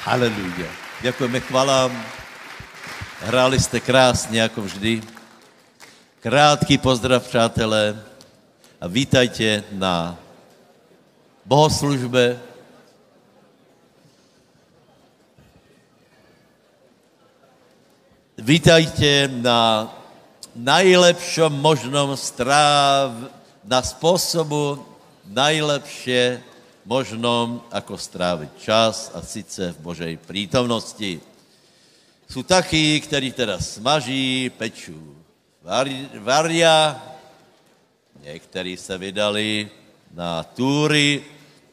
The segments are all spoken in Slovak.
Haleluja. Ďakujeme, chvalám. Hráli jste krásně, jako vždy. Krátký pozdrav, přátelé. A vítajte na bohoslužbe. Vítajte na najlepšom možnom stráv, na spôsobu najlepšie možnom, ako stráviť čas a sice v Božej prítomnosti. Sú takí, ktorí teraz smaží, pečú, var- varia, niektorí sa vydali na túry,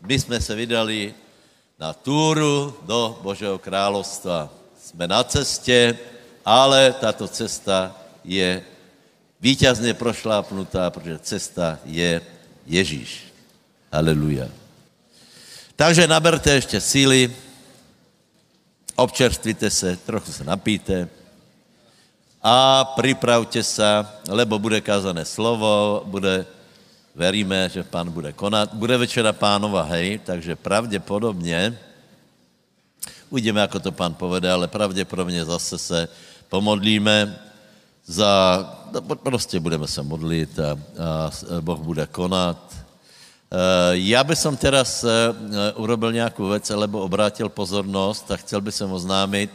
my sme sa vydali na túru do Božeho kráľovstva. Sme na ceste, ale táto cesta je víťazne prošlápnutá, protože cesta je Ježíš. Aleluja. Takže naberte ještě síly, občerstvite se, trochu se napíte a pripravte se, lebo bude kázané slovo, bude, veríme, že pán bude konat, bude večera pánova, hej, takže pravděpodobně, uvidíme, ako to pán povede, ale pravděpodobně zase se pomodlíme za, no, prostě budeme se modlit a, a Boh bude konat, já bych som teraz eh, urobil nějakou věc, lebo obrátil pozornost a chcel bych som oznámit,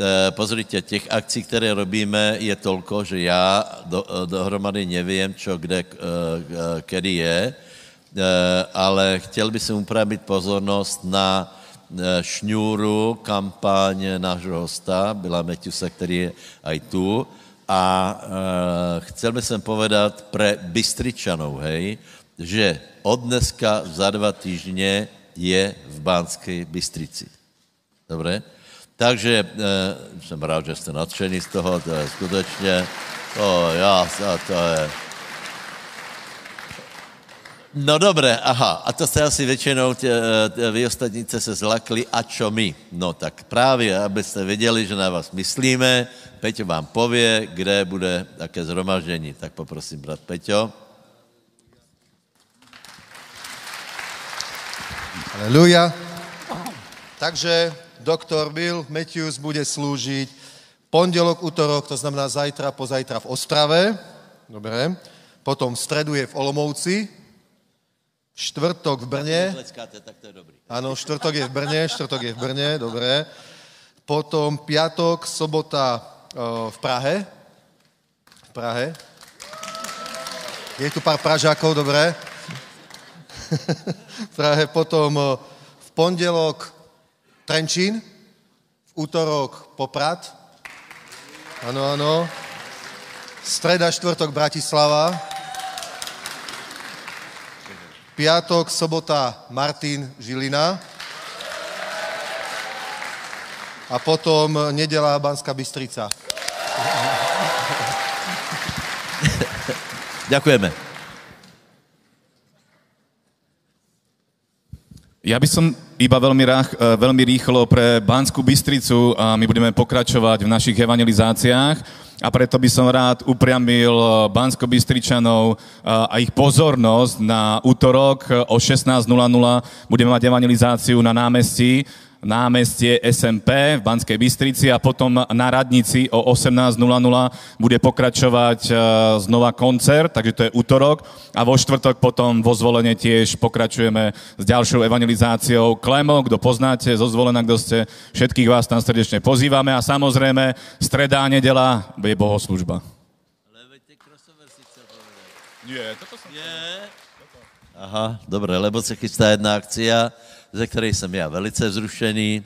eh, pozrite, těch akcí, které robíme, je tolko, že já do, dohromady nevím, čo kde, kedy je, ale chtěl bych som upravit pozornost na šňůru kampaň nášho hosta, byla Meťusa, který je aj tu, a chcel bych sem povedat pre Bystričanov, hej, že od dneska za dva týždně je v Bánské Bystrici. Dobre? Takže e, jsem rád, že jste nadšení z toho, to je skutečně, to já, to je... No dobré, aha, a to jste asi většinou, tě, tě, vy ostatníce se zlakli, a čo my? No tak právě, abyste věděli, že na vás myslíme, Peťo vám pově, kde bude také zhromaždění. Tak poprosím, brat Peťo. Aleluja. Takže doktor Bill Matthews bude slúžiť pondelok, útorok, to znamená zajtra, pozajtra v Ostrave. Dobre. Potom v stredu je v Olomouci, štvrtok v Brne. Áno, štvrtok je v Brne, štvrtok je v Brne, dobre. Potom piatok, sobota v Prahe. V Prahe. Je tu pár Pražákov, dobre. Prahe, potom v pondelok Trenčín, v útorok Poprad, áno, áno, streda, štvrtok Bratislava, piatok, sobota Martin Žilina a potom nedela Banská Bystrica. Ďakujeme. Ja by som iba veľmi, rách, e, veľmi rýchlo pre Banskú Bystricu a my budeme pokračovať v našich evangelizáciách. A preto by som rád upriamil Bansko-Bystričanov e, a ich pozornosť na útorok o 16.00 budeme mať evangelizáciu na námestí námestie SMP v Banskej Bystrici a potom na Radnici o 18.00 bude pokračovať e, znova koncert, takže to je útorok a vo štvrtok potom vo zvolenie tiež pokračujeme s ďalšou evangelizáciou. Klemo, kto poznáte, zo zvolená, kto ste, všetkých vás tam srdečne pozývame a samozrejme stredá nedela je bohoslužba. Nie, toto som... Nie. Aha, dobre, lebo sa chystá jedna akcia, ze ktorej jsem já velice vzrušený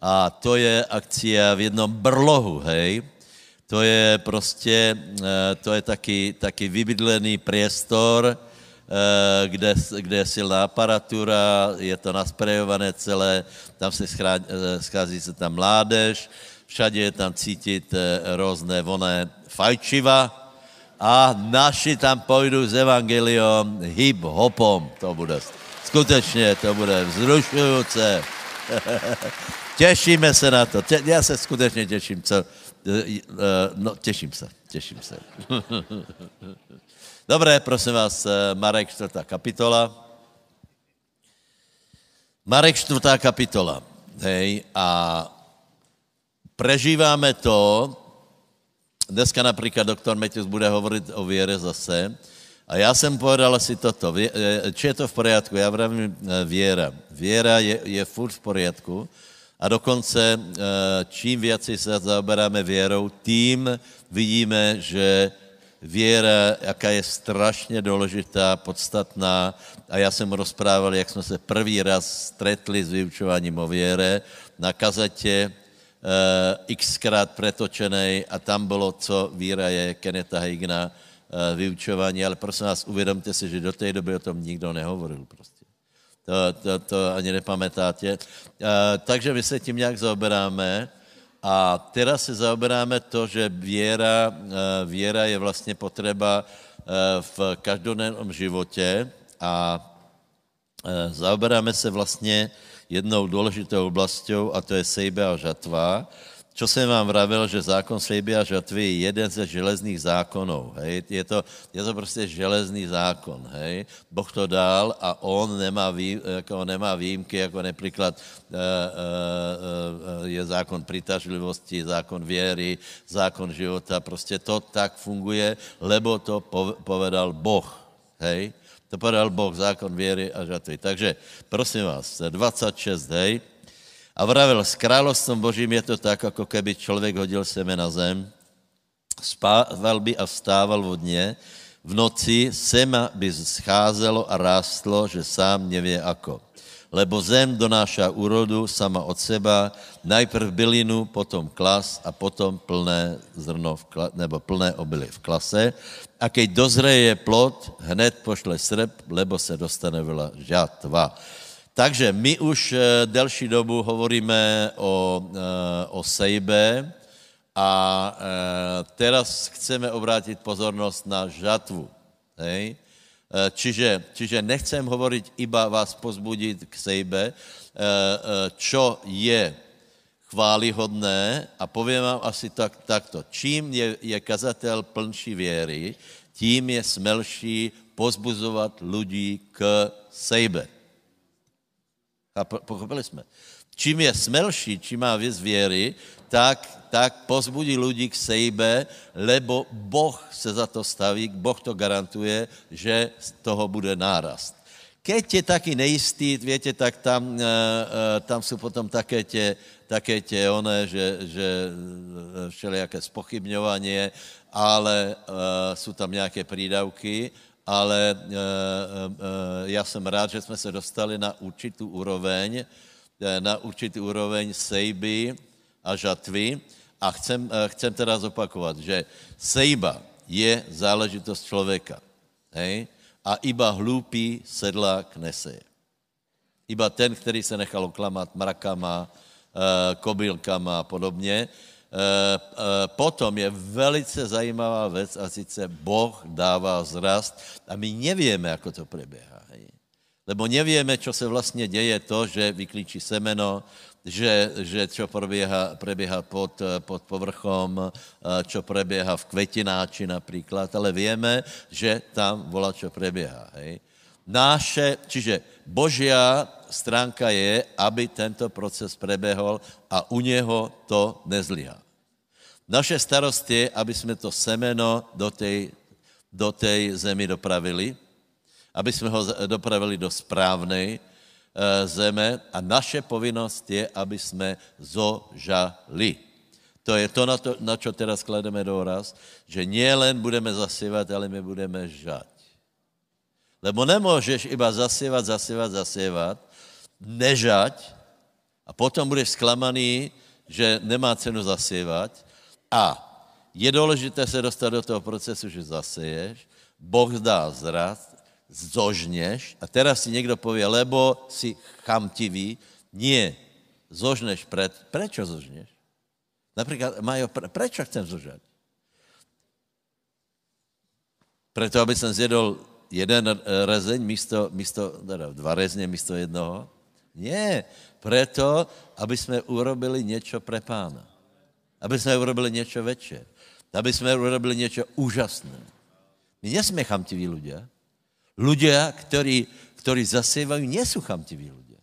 a to je akcia v jednom brlohu, hej. To je prostě, eh, to je taky, taky vybydlený priestor, eh, kde, kde je silná aparatura, je to nasprejované celé, tam se eh, schází se tam mládež, všade je tam cítit různé voné fajčiva a naši tam půjdu s evangeliom hip-hopom, to bude Skutečně to bude vzrušující. těšíme se na to. Tě, já se skutečně těším. Co, eh, no, těším se, těším se. Dobré, prosím vás, eh, Marek 4. kapitola. Marek 4. kapitola. hej, a prežíváme to, dneska napríklad doktor Metius bude hovoriť o viere zase, a já jsem povedal asi toto, e, či je to v poriadku, já vravím e, věra. Věra je, je furt v poriadku a dokonce e, čím viacej se zaoberáme věrou, tím vidíme, že věra, jaká je strašně důležitá, podstatná. A já jsem rozprával, jak jsme se první raz stretli s vyučováním o věre na kazetě, uh, xkrát pretočenej a tam bylo, co víra je Keneta Higna, vyučování, ale prosím vás, uvědomte si, že do té doby o tom nikdo nehovoril prostě. To, to, to ani nepamätáte. Uh, takže my se tím nějak zaoberáme. A teraz se zaoberáme to, že věra, eh, věra je vlastně potřeba eh, v každodennom životě a eh, zaoberáme se vlastně jednou důležitou oblastou a to je sejbe a žatva čo jsem vám vravil, že zákon sejby a žatvy je jeden ze železných zákonů. Hej? Je, to, je to prostě železný zákon. Hej? Boh to dal a on nemá, vý, jako nemá výjimky, jako například uh, uh, je zákon přitažlivosti, zákon věry, zákon života. Prostě to tak funguje, lebo to povedal Boh. Hej? To povedal Boh, zákon věry a žatvy. Takže prosím vás, 26, hej, a vravil, s královstvom Božím je to tak, ako keby člověk hodil seme na zem, spával by a vstával vodně, v noci sema by scházelo a rástlo, že sám nevie ako. Lebo zem donáša úrodu sama od seba, najprv bylinu, potom klas a potom plné zrno, v kla, nebo plné obily v klase. A keď dozreje plod, hned pošle srp, lebo se dostane veľa žatva. Takže my už eh, delší dobu hovoríme o, eh, o sejbe a eh, teraz chceme obrátit pozornost na žatvu. Hej? Čiže, čiže nechcem hovoriť iba vás pozbudiť k sejbe, čo je chválihodné a poviem vám asi tak, takto. Čím je, je kazatel plnší věry, tím je smelší pozbuzovat ľudí k sejbe. A pochopili jsme. Čím je smelší, čím má věc věry, tak, tak pozbudí lidi k sejbe, lebo Boh se za to staví, Boh to garantuje, že z toho bude nárast. Keď je taky nejistý, větě, tak tam, uh, uh, tam jsou potom také tě, také tě one, že, že všelijaké spochybňovanie, ale uh, jsou tam nějaké prídavky ale e, e, já jsem rád, že jsme se dostali na určitou úroveň, na určitou úroveň sejby a žatvy. A chcem, chcem teda zopakovat, že sejba je záležitost člověka. Hej? A iba hlúpý sedlák neseje. Iba ten, který se nechal oklamat mrakama, kobylkama a podobně, potom je velice zajímavá věc a sice Boh dává zrast a my nevíme, ako to preběhá. Hej. Lebo nevíme, čo se vlastně děje to, že vyklíčí semeno, že, že čo prebieha, prebieha pod, pod povrchom, eh, čo prebieha v kvetináči například, ale víme, že tam volá, čo prebieha. Hej. Náše, čiže Božia stránka je, aby tento proces prebehol a u něho to nezlyhá. Naše starost je, aby jsme to semeno do tej, do tej zemi dopravili, aby jsme ho dopravili do správnej e, zeme a naše povinnost je, aby jsme zožali. To je to, na, to, na čo teraz klademe důraz, že nielen budeme zasievat, ale my budeme žať. Lebo nemůžeš iba zasievat, zasievat, zasievat, nežať a potom budeš zklamaný, že nemá cenu zasievat a je důležité se dostat do toho procesu, že zaseješ, Boh dá zrast, zožneš a teraz si někdo pově, lebo si chamtivý, nie, zožneš pred, prečo zožneš? Například, Majo, pre, prečo chcem zožať? Preto, aby jsem zjedol jeden rezeň místo, místo teda dva rezně místo jednoho? Nie, preto, aby jsme urobili něco pre pána. Aby jsme urobili něco večer. Aby jsme urobili něco úžasné. My nesme chamtiví ľudia. Ľudia, ktorí, ktorí zasievajú, nie sú chamtiví ľudia.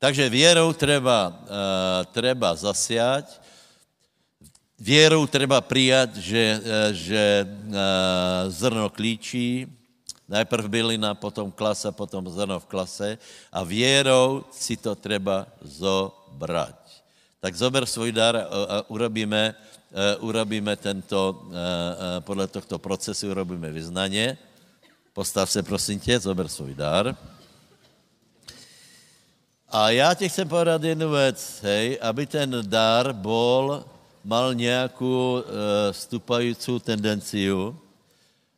Takže vierou treba, uh, treba zasiať, vierou treba prijať, že, uh, že uh, zrno klíčí, najprv bylina, potom klasa, potom zrno v klase a vierou si to treba zobrať. Tak zober svůj dar a urobíme, urobíme tento, podle tohto procesu urobíme vyznanie. Postav se, prosím tě, zober svůj dar. A já ti chcem povedat jednu věc, hej, aby ten dar bol, mal nějakou uh, stupající tendenciu,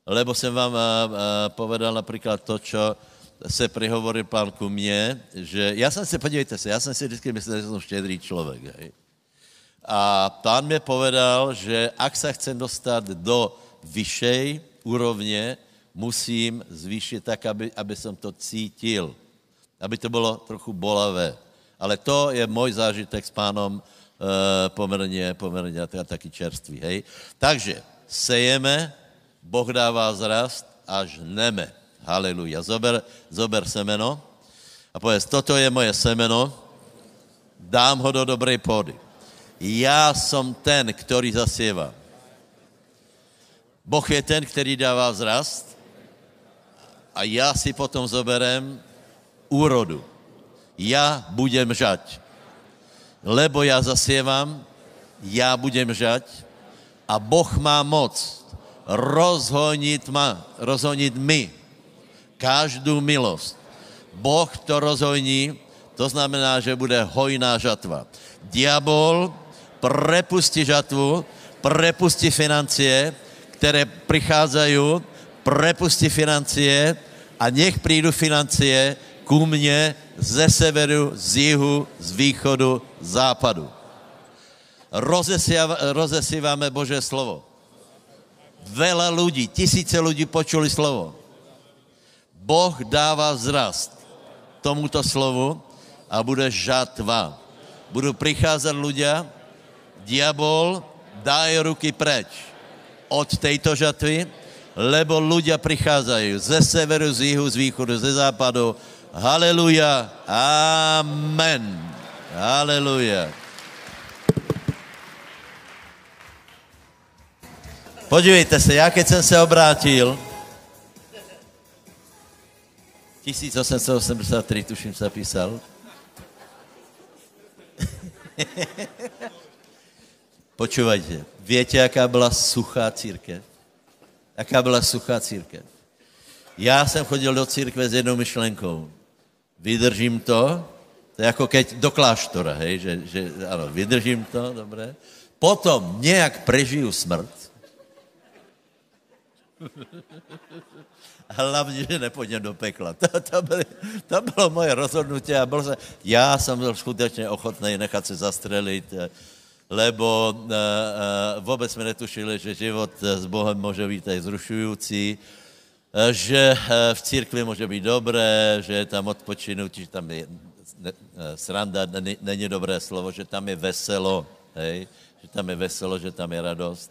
lebo jsem vám uh, uh, povedal například to, čo se prihovoril pán ku mně, že já jsem si, podívejte se, já jsem si vždycky myslel, že jsem štědrý člověk, hej. A pán mi povedal, že ak se chcem dostat do vyššej úrovně, musím zvýšit tak, aby, aby som to cítil aby to bylo trochu bolavé. Ale to je můj zážitek s pánom e, poměrně, poměrně taky čerstvý, hej. Takže sejeme, Boh dává zrast a žneme. Haleluja. Zober, zober semeno a povedz, toto je moje semeno, dám ho do dobrej pôdy. Já jsem ten, který zasieva. Boh je ten, který dává zrast a já si potom zoberem úrodu. Ja budem žať. Lebo ja zasievam, ja budem žať a Boh má moc rozhoniť ma, rozhoniť mi každú milosť. Boh to rozhojní, to znamená, že bude hojná žatva. Diabol prepustí žatvu, prepustí financie, které prichádzajú, prepustí financie a nech prídu financie, ku mne ze severu, z jihu, z východu, z západu. Rozesíváme Bože slovo. Veľa ľudí, tisíce ľudí počuli slovo. Boh dáva zrast tomuto slovu a bude žatva. Budú prichádzať ľudia, diabol daje ruky preč od tejto žatvy, lebo ľudia prichádzajú ze severu, z jihu, z východu, ze západu, Haleluja. Amen. Haleluja. Podívejte se, já keď jsem se obrátil, 1883, tuším, se písal. Počúvajte, viete, jaká byla suchá církev? Jaká byla suchá církev? Já jsem chodil do církve s jednou myšlenkou vydržím to, to je jako keď do kláštora, hej, že, že ano, vydržím to, dobré. Potom nějak prežiju smrt. A hlavně, že nepůjdem do pekla. To, to, byly, to bylo moje rozhodnutí a byl se, já jsem byl skutečně ochotný nechat se zastřelit, lebo uh, uh, vůbec jsme netušili, že život s Bohem může být aj zrušující, Eh, že eh, v církvi může být dobré, že je tam odpočinutí, že tam je ne, eh, sranda, není, dobré slovo, že tam je veselo, hej? že tam je veselo, že tam je radost.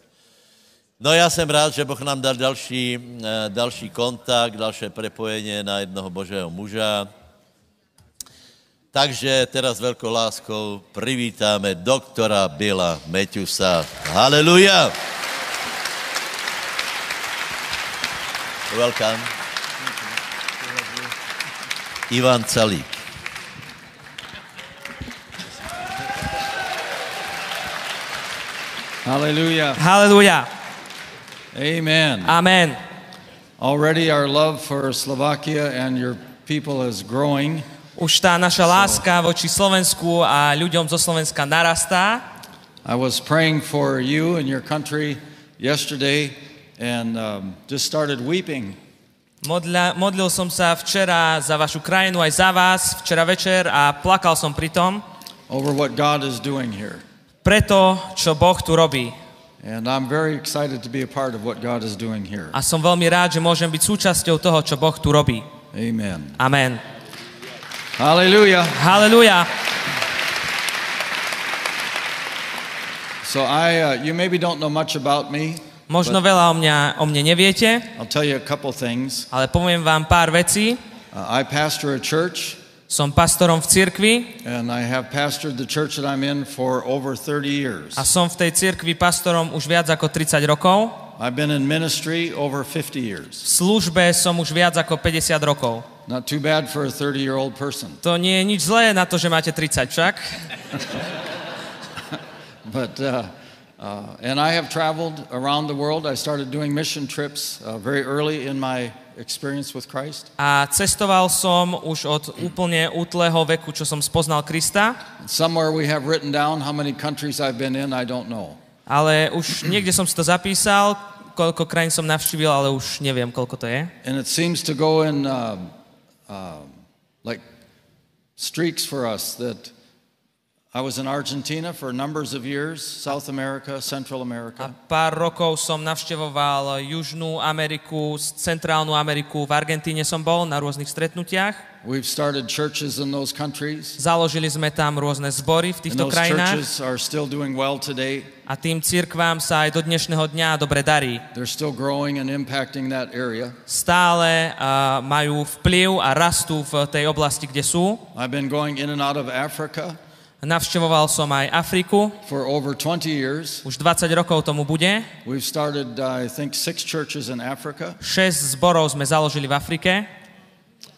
No já jsem rád, že Boh nám dal další, další kontakt, další prepojení na jednoho božého muža. Takže teraz s veľkou láskou privítáme doktora Bila Meťusa. Haleluja! Welcome. Ivan Calík. Hallelujah. Hallelujah. Amen. Amen. Already our love for Slovakia and your people is growing. Už tá naša láska voči Slovensku a ľuďom zo Slovenska narastá. I was praying for you and your country yesterday and um, just started weeping. Modla, modlil som sa včera za vašu krajinu aj za vás, včera večer a plakal som pri tom. Over what God is doing here. Preto, čo Boh tu robí. And I'm very excited to be a part of what God is doing here. A som veľmi rád, že môžem byť súčasťou toho, čo Boh tu robí. Amen. Amen. Hallelujah. Hallelujah. So I, uh, you maybe don't know much about me. Možno veľa o, mňa, o mne neviete, I'll tell you a couple things. ale poviem vám pár vecí. Uh, I pastor a church. Som pastorom v cirkvi and I have pastored the church that I'm in for over 30 years. a som v tej cirkvi pastorom už viac ako 30 rokov. I've been in ministry over 50 years. V službe som už viac ako 50 rokov. Not too bad for a 30 year old person. To nie je nič zlé na to, že máte 30 však. But, uh, uh, and I have traveled around the world. I started doing mission trips uh, very early in my experience with Christ. A cestoval som už od úplne útleho veku, čo som spoznal Krista, Somewhere we have written down how many countries I've been in, I don't know. ale už niekde som si to zapísal, koľko krajín som navštívil, ale už neviem, koľko to je. And it seems to go in um, um, like streaks for us that I was in Argentina for numbers of years, South America, Central A America. pár rokov som navštevoval Južnú Ameriku, Centrálnu Ameriku, v Argentíne som bol na rôznych stretnutiach. We've started churches in those countries. Založili sme tam rôzne zbory v týchto krajinách churches are still doing well today. a tým cirkvám sa aj do dnešného dňa dobre darí. They're still growing and impacting that area. Stále uh, majú vplyv a rastú v tej oblasti, kde sú. I've been going in and out of Africa Navštevoval som aj Afriku, for over 20 years. už 20 rokov tomu bude. We've started, uh, I think, six churches in Africa, 6 zborov sme založili v Afrike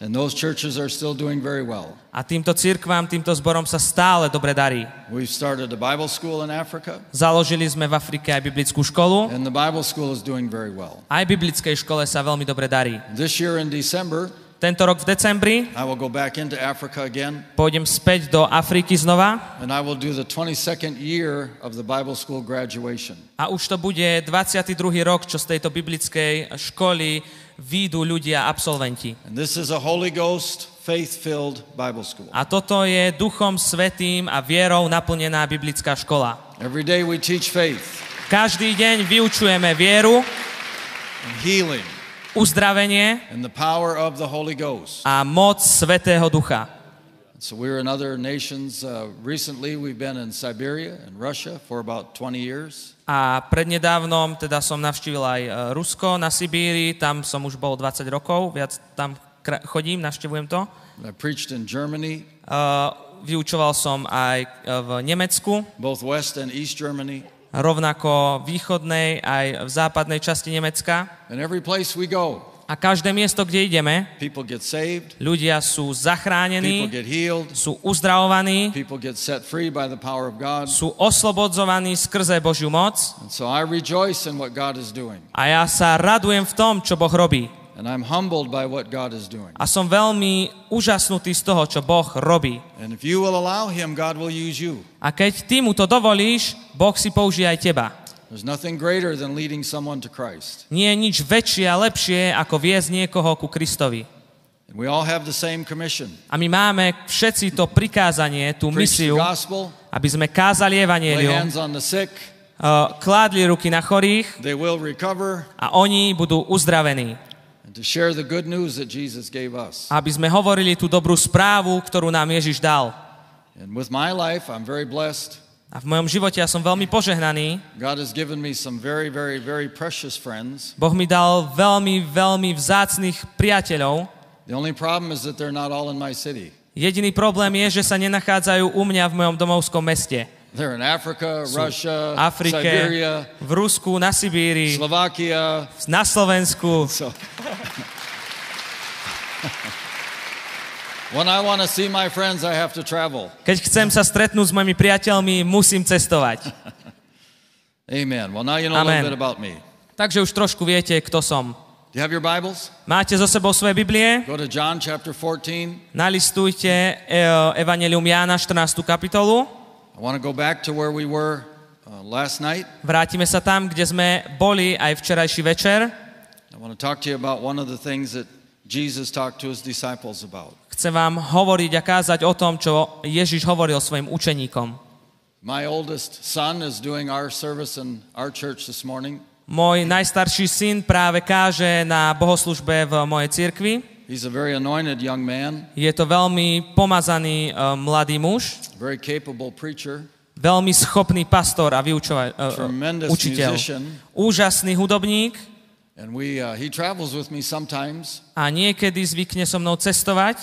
and those churches are still doing very well. a týmto cirkvám, týmto zborom sa stále dobre darí. We've started a Bible school in Africa, Založili sme v Afrike aj biblickú školu. and the Bible school is doing very well. Aj biblickej škole sa veľmi dobre darí. This year in December, Tento rok v decembri I will go back into Africa again, pôjdem späť do Afriky znova and I will do the 22nd year of the Bible school graduation. a už to bude 22. rok, čo z tejto biblickej školy výjdu ľudia, absolventi. And this is a Holy Ghost, faith filled Bible school. A toto je duchom svetým a vierou naplnená biblická škola. Every day we teach faith Každý deň vyučujeme vieru, and healing uzdravenie and the power of the Holy Ghost. a moc Svetého Ducha. So we're in other nations. Uh, recently, we've been in Siberia and Russia for about 20 years. A prednedávnom teda som navštívil aj e, Rusko na Sibíri, tam som už bol 20 rokov, viac tam chodím, navštevujem to. I preached in Germany, Uh, vyučoval som aj e, v Nemecku, both West and East Germany. Rovnako východnej aj v západnej časti Nemecka. And every place we go, A každé miesto, kde ideme, saved, ľudia sú zachránení, healed, sú uzdravovaní, sú oslobodzovaní skrze Božiu moc. So. A ja sa radujem v tom, čo Boh robí. And I'm humbled by what God is doing. A som veľmi úžasnutý z toho, čo Boh robí. And if you will allow Him, God will use you. A keď ty mu to dovolíš, Boh si použije aj teba. There's nothing greater than leading someone to Christ. Nie je nič väčšie a lepšie, ako viesť niekoho ku Kristovi. And we all have the same commission. A my máme všetci to prikázanie, tú Preach misiu, gospel, aby sme kázali sick, uh, kládli ruky na chorých they will recover, a oni budú uzdravení. Aby sme hovorili tú dobrú správu, ktorú nám Ježiš dal. And with my life, I'm very blessed. A v mojom živote ja som veľmi požehnaný. God has given me some very, very, very precious friends. Boh mi dal veľmi, veľmi vzácných priateľov. The only problem is that they're not all in my city. Jediný problém je, že sa nenachádzajú u mňa v mojom domovskom meste. They're in Africa, Russia, V Afrike, Siberia, v Rusku, na Sibíri, Slovakia. na Slovensku. So when I want to see my friends, I have to travel. Keď chcem sa stretnúť s mojimi priateľmi, musím cestovať. Amen. Well, now you know a Amen. little bit about me. Takže už trošku viete, kto som. Do you have your Bibles? Máte so sebou svoje Biblie? Go to John chapter 14. Nalistujte e, Evangelium Jána, 14. kapitolu. Uh. Vrátime sa tam, kde sme boli aj včerajší večer. Chcem vám hovoriť a kázať o tom, čo Ježiš hovoril svojim učeníkom. My oldest son is doing our service in our church this morning. Môj najstarší syn práve káže na bohoslužbe v mojej cirkvi. He's a very anointed young man, Je to veľmi pomazaný uh, mladý muž, very capable preacher, veľmi schopný pastor a vyučova- uh, Tremendous učiteľ. musician. Úžasný hudobník and we uh, he travels with me sometimes. a niekedy zvykne so mnou cestovať.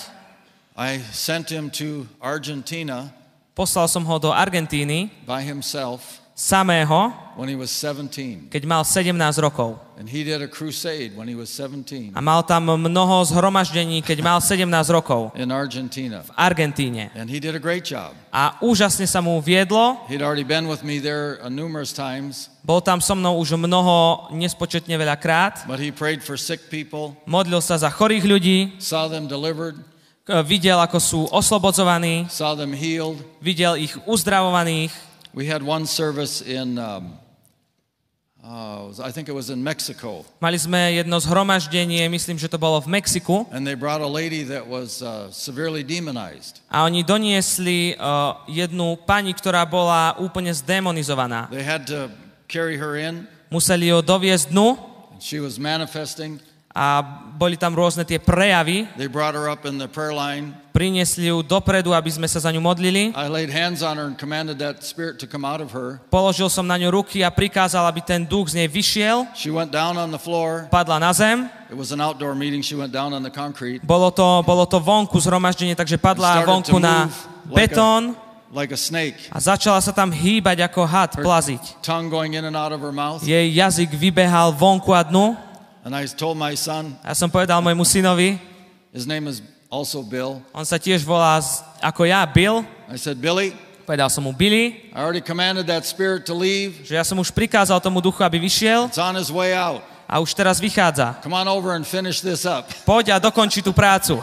I sent him to Argentina Poslal som ho do Argentíny by himself samého, when he was 17. keď mal 17 rokov. A crusade when he was 17 A mal tam mnoho zhromaždení, keď mal 17 rokov v Argentíne. A úžasne sa mu viedlo. Uh, Bol tam so mnou už mnoho, nespočetne veľa krát. Modlil sa za chorých ľudí, videl, ako sú oslobodzovaní, videl ich uzdravovaných. We had one service in, um, uh, I think it was in Mexico, Mali sme jedno zhromaždenie, myslím, že to bolo v Mexiku. and they brought a lady that was uh, severely demonized. A oni doniesli uh, jednu pani, ktorá bola úplne zdemonizovaná. They had to carry her in, Museli ju doviesť dnu and she was manifesting. A boli tam rôzne tie prejavy. They brought her up in the prayer line. Priniesli ju dopredu, aby sme sa za ňu modlili. I laid hands on her and commanded that spirit to come out of her. Položil som na ňu ruky a prikázal, aby ten duch z nej vyšiel. She went down on the floor. Padla na zem. It was an outdoor meeting. She went down on the concrete. Bolo to, bolo to vonku zhromaždenie, takže padla vonku na move like betón Like a snake. a začala sa tam hýbať ako had, plaziť. Jej jazyk vybehal vonku a dnu. And I told my son, ja som povedal môjmu synovi, his name is also Bill. on sa tiež volá ako ja, Bill. I said, Billy, Povedal som mu, Billy, I already commanded that spirit to leave. že ja som už prikázal tomu duchu, aby vyšiel It's on his way out. a už teraz vychádza. Come on over and finish this up. Poď a dokonči tú prácu.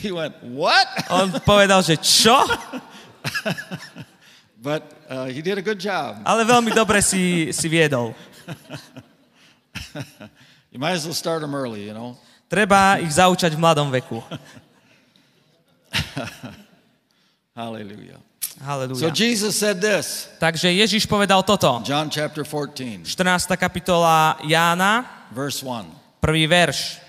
he went, What? On povedal, že čo? But uh, he did a good job. Ale veľmi dobre si, si viedol. You might as well start him early, you know. Treba ich zaučať v mladom veku. Hallelujah. So Halelúja. Jesus said this, Takže Ježiš povedal toto. John chapter 14, 14. kapitola Jána, verse 1. prvý verš.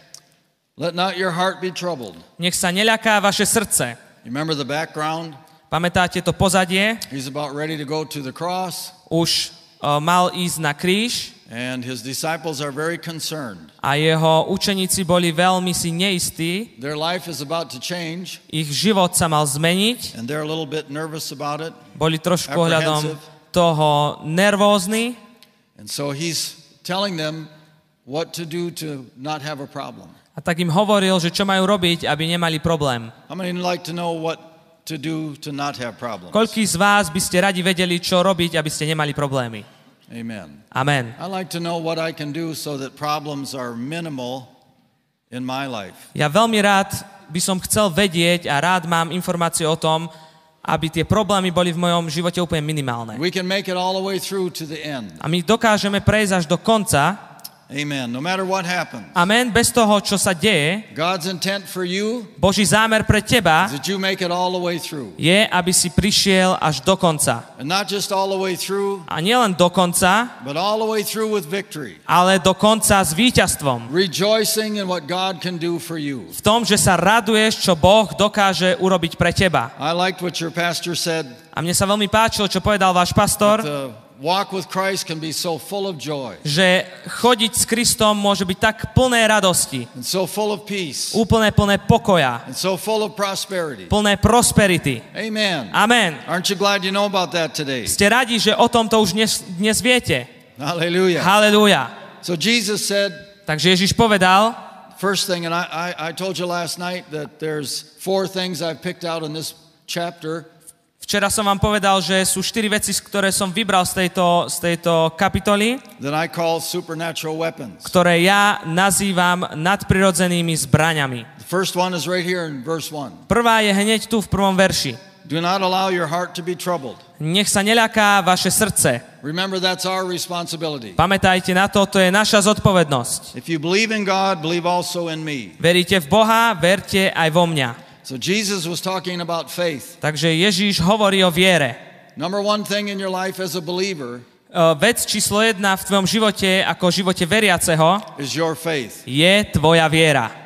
Let not your heart be troubled. Nech sa neľaká vaše srdce. You remember the background? Pamätáte to pozadie? He's about ready to go to the cross, Už uh, mal ísť na kríž and his disciples are very concerned. a jeho učeníci boli veľmi si neistí. Their life is about to change, Ich život sa mal zmeniť. and they're a little bit nervous about it. Boli trošku ohľadom toho nervózni. And so he's telling them what to do to not have a problem. A tak im hovoril, že čo majú robiť, aby nemali problém. How many like to know what to do to not have problems? Koľký z vás by ste radi vedeli, čo robiť, aby ste nemali problémy? Amen. Amen. I like to know what I can do so that problems are minimal in my life. Ja veľmi rád by som chcel vedieť a rád mám informácie o tom, aby tie problémy boli v mojom živote úplne minimálne. We can make it all the way through to the end. A my dokážeme prejsť až do konca. Amen. No matter what happens, Amen. Bez toho, čo sa deje, God's intent for you Boží zámer pre teba that you make it all the way through. je, aby si prišiel až do konca. And not just all the way through, A nielen do konca, but all the way through with victory. ale do konca s víťazstvom. Rejoicing in what God can do for you. V tom, že sa raduješ, čo Boh dokáže urobiť pre teba. I liked what your pastor said. A mne sa veľmi páčilo, čo povedal váš pastor, The walk with Christ can be so full of joy že chodiť s Kristom môže byť tak plné radosti, and so full of peace úplne plné pokoja, and so full of prosperity. plné prosperity. Amen. Amen. Aren't you glad you know about that today? Ste radi, že o tomto už dnes, dnes viete. Hallelujah. Halelúja. So Jesus said, Takže Ježiš povedal, first thing, and I, I, I told you last night that there's four things I've picked out in this chapter. Včera som vám povedal, že sú štyri veci, ktoré som vybral z tejto, z tejto kapitoly, ktoré ja nazývam nadprirodzenými zbraňami. The first one is right here in verse 1. Prvá je hneď tu v prvom verši. Do not allow your heart to be troubled. Nech sa neľaká vaše srdce. Remember, that's our responsibility. Pamätajte na to, to je naša zodpovednosť. If you believe in God, believe also in me. Veríte v Boha, verte aj vo mňa. So Jesus was talking about faith. Takže Ježíš hovorí o viere. Number one thing in your life as a believer Vec číslo jedna v tvojom živote, ako živote veriaceho, is your faith. je tvoja viera.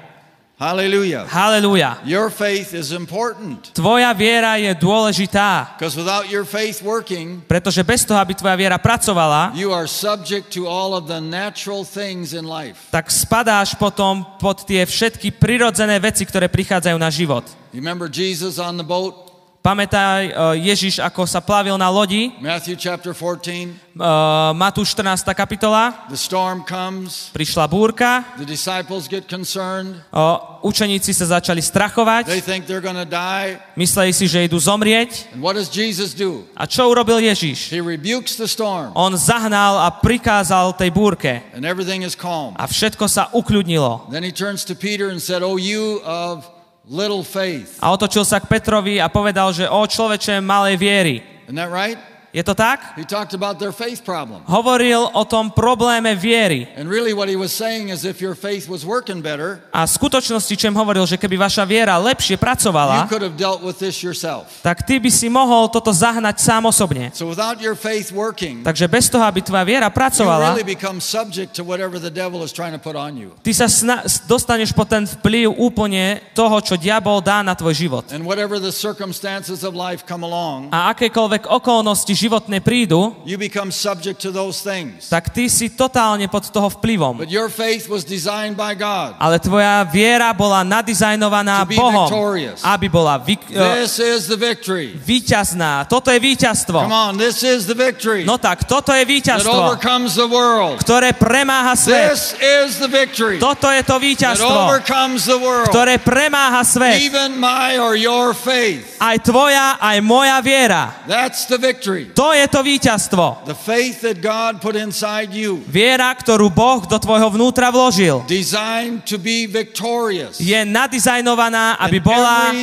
Hallelujah. Halelúja. Your faith is important Tvoja viera je dôležitá, because without your faith working, pretože bez toho, aby tvoja viera pracovala, you are subject to all of the natural things in life. tak spadáš potom pod tie všetky prirodzené veci, ktoré prichádzajú na život. You remember Jesus on the boat, Pamätaj e, Ježiš, ako sa plavil na lodi, Matthew chapter 14. e, Matúš 14. kapitola, The storm comes, prišla búrka, the disciples get concerned. e, učeníci sa začali They strachovať, think they're to die. mysleli si, že idú zomrieť. And what does Jesus do? A čo urobil Ježiš? He rebukes the storm, On zahnal a prikázal tej búrke and everything is calm. a všetko sa ukľudnilo. Then he turns to Peter and said, Oh, you of little faith. A otočil sa k Petrovi a povedal, že o človeče malej viery. Isn't that right? Je to tak? He talked about their faith problem. Hovoril o tom probléme viery. And really, what he was saying is if your faith was working better, A v skutočnosti, čem hovoril, že keby vaša viera lepšie you pracovala, could have dealt with this yourself. tak ty by si mohol toto zahnať sám osobne. So, without your faith working, Takže bez toho, aby tvoja viera you pracovala, really become subject to whatever the devil is trying to put on you. ty sa sna- dostaneš po ten vplyv úplne toho, čo diabol dá na tvoj život. And whatever the circumstances of life come along, A akékoľvek okolnosti životné prídu, you become subject to those things. tak ty si totálne pod toho vplyvom. But your faith was designed by God. Ale tvoja viera bola nadizajnovaná To be Bohom, victorious. aby bola vy- e, This is the victory. víťazná. Toto je Come víťazstvo. on, this is the victory No tak, toto je that víťazstvo, overcomes the world. ktoré premáha svet. This is the victory Toto je to that víťazstvo, overcomes the world. ktoré premáha svet. Even my or your faith. Aj tvoja, aj moja viera. That's the victory. To je to víťazstvo. The faith that God put inside you, Viera, ktorú Boh do tvojho vnútra vložil, designed to be victorious je nadizajnovaná, aby bola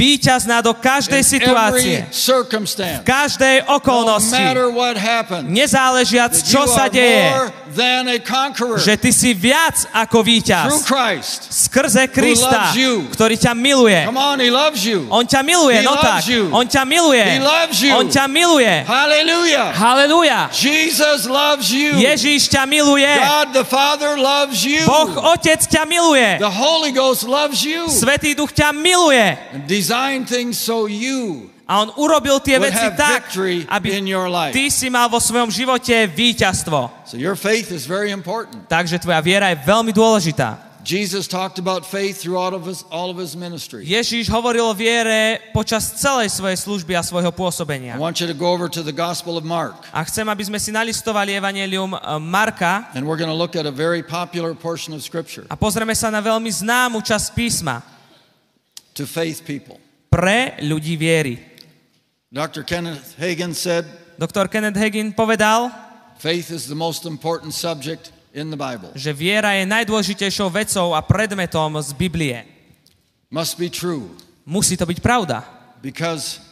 víťazná do každej situácie, circumstance, každej no okolnosti. what happens. Nezáležiac, čo sa deje, že ty si viac ako víťaz. Skrze Krista, ktorý ťa miluje. On. On ťa miluje, no tak. On ťa miluje. On ťa miluje. Hallelujah. Halelúja. Jesus loves you. Ježíš ťa miluje. God the Father loves you. Boh Otec ťa miluje. The Holy Ghost loves you. Svetý Duch ťa miluje. And design things so you A on urobil tie veci tak, aby ty si mal vo svojom živote víťazstvo. So your faith is very important. Takže tvoja viera je veľmi dôležitá. Jesus talked about faith throughout of his, all of his ministry. Ježíš hovoril o viere počas celej svojej služby a svojho pôsobenia. I want you to go over to the Gospel of Mark, A chcem, aby sme si nalistovali Evangelium eh, Marka and we're going to look at a very popular portion of Scripture a pozrieme sa na veľmi známu časť písma to faith people. pre ľudí viery. Dr. Kenneth Hagin said, Doktor Kenneth Hagin povedal, Faith is the most important subject in the Bible. že viera je najdôležitejšou vecou a predmetom z Biblie. Must be true Musí to byť pravda, because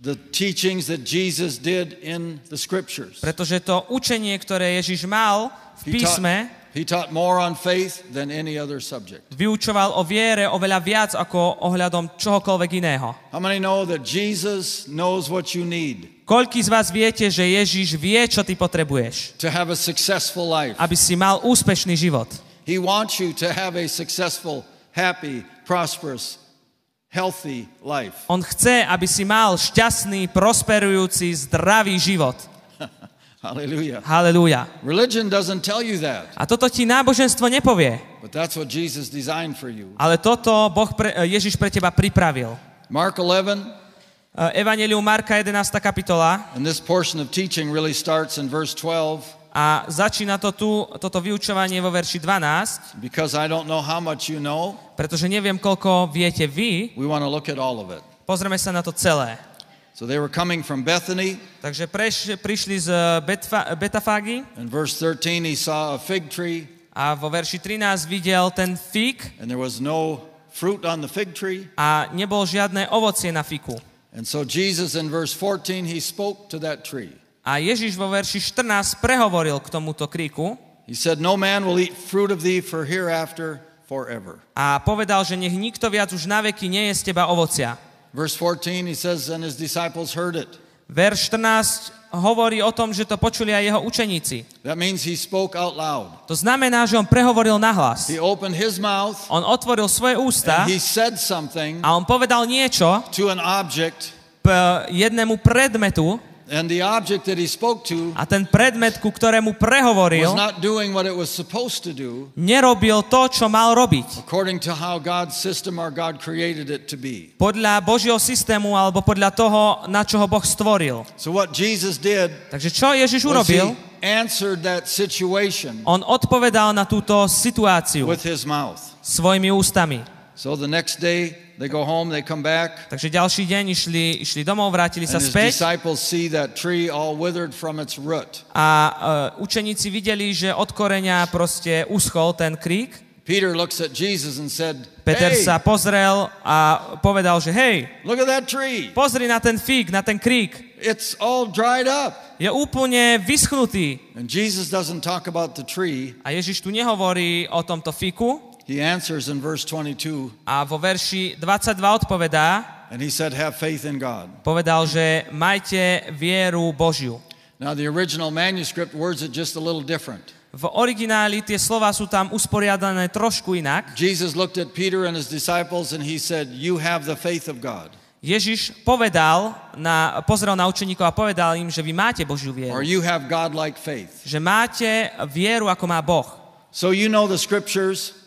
the teachings that Jesus did in the scriptures. pretože to učenie, ktoré Ježiš mal v písme, he taught more on faith than any other subject. vyučoval o viere oveľa viac ako ohľadom čohokoľvek iného. How many know that Jesus knows what you need Koľký z vás viete, že Ježiš vie, čo ty potrebuješ, to have a successful life? aby si mal úspešný život? He wants you to have a successful, happy, prosperous, healthy life. On chce, aby si mal šťastný, prosperujúci, zdravý život. Hallelujah. Halelúja. Religion doesn't tell you that, A toto ti náboženstvo nepovie, but that's what Jesus designed for you. ale toto boh pre, Ježiš pre teba pripravil. Mark 11, E, Evangelium Marka 11. kapitola and this portion of teaching really starts in verse 12. a začína to tu, toto vyučovanie vo verši 12, Because I don't know how much you know, pretože neviem, koľko viete vy, we want to look at all of it. pozrieme sa na to celé. So they were coming from Bethany. Takže preš, prišli z Betfa, Betafágy In verse 13, he saw a fig tree, a vo verši 13 videl ten fík and there was no fruit on the fig tree. a nebol žiadne ovocie na fiku. And so Jesus, in verse 14, he spoke to that tree. A Ježiš vo verši 14 prehovoril k tomuto kríku He said, No man will eat fruit of thee for hereafter forever. a povedal, že nech nikto viac už na veky nie je z teba ovocia. Verse 14, he says, And his disciples heard it. Verš 14 hovorí o tom, že to počuli aj jeho učeníci. That means he spoke out loud. To znamená, že on prehovoril nahlas. He opened his mouth On otvoril svoje ústa and he said something a on povedal niečo to an object, jednému predmetu and the object that he spoke to a ten predmet, ku ktorému was prehovoril, not doing what it was supposed to do nerobil to, čo mal robiť. according to how God's system or God created it to be. Podľa Božieho systému alebo podľa toho, na čo ho Boh stvoril. So what Jesus did Takže čo Ježiš was urobil? answered that situation On odpovedal na túto situáciu with his mouth. svojimi ústami. So the next day they go home, they come back, Takže ďalší deň išli, išli domov, vrátili sa späť a uh, učeníci videli, že od koreňa proste uschol ten krík. Peter looks at Jesus and said, Peter Hey, sa pozrel a povedal, že hej, look at that tree. pozri na ten fík, na ten krík. It's all dried up. Je úplne vyschnutý. And Jesus doesn't talk about the tree. A Ježiš tu nehovorí o tomto fíku, He answers in verse 22, a vo verši 22 odpovedá, and he said, Have faith in God. povedal, že majte vieru Božiu. Now, the original manuscript words it just a little different. V origináli tie slova sú tam usporiadané trošku inak. Jesus looked at Peter and his disciples and he said, You have the faith of God. Ježiš povedal, na, pozrel na učeníkov a povedal im, že vy máte Božiu Or you have God-like faith. Že máte vieru, ako má Boh. So you know the scriptures.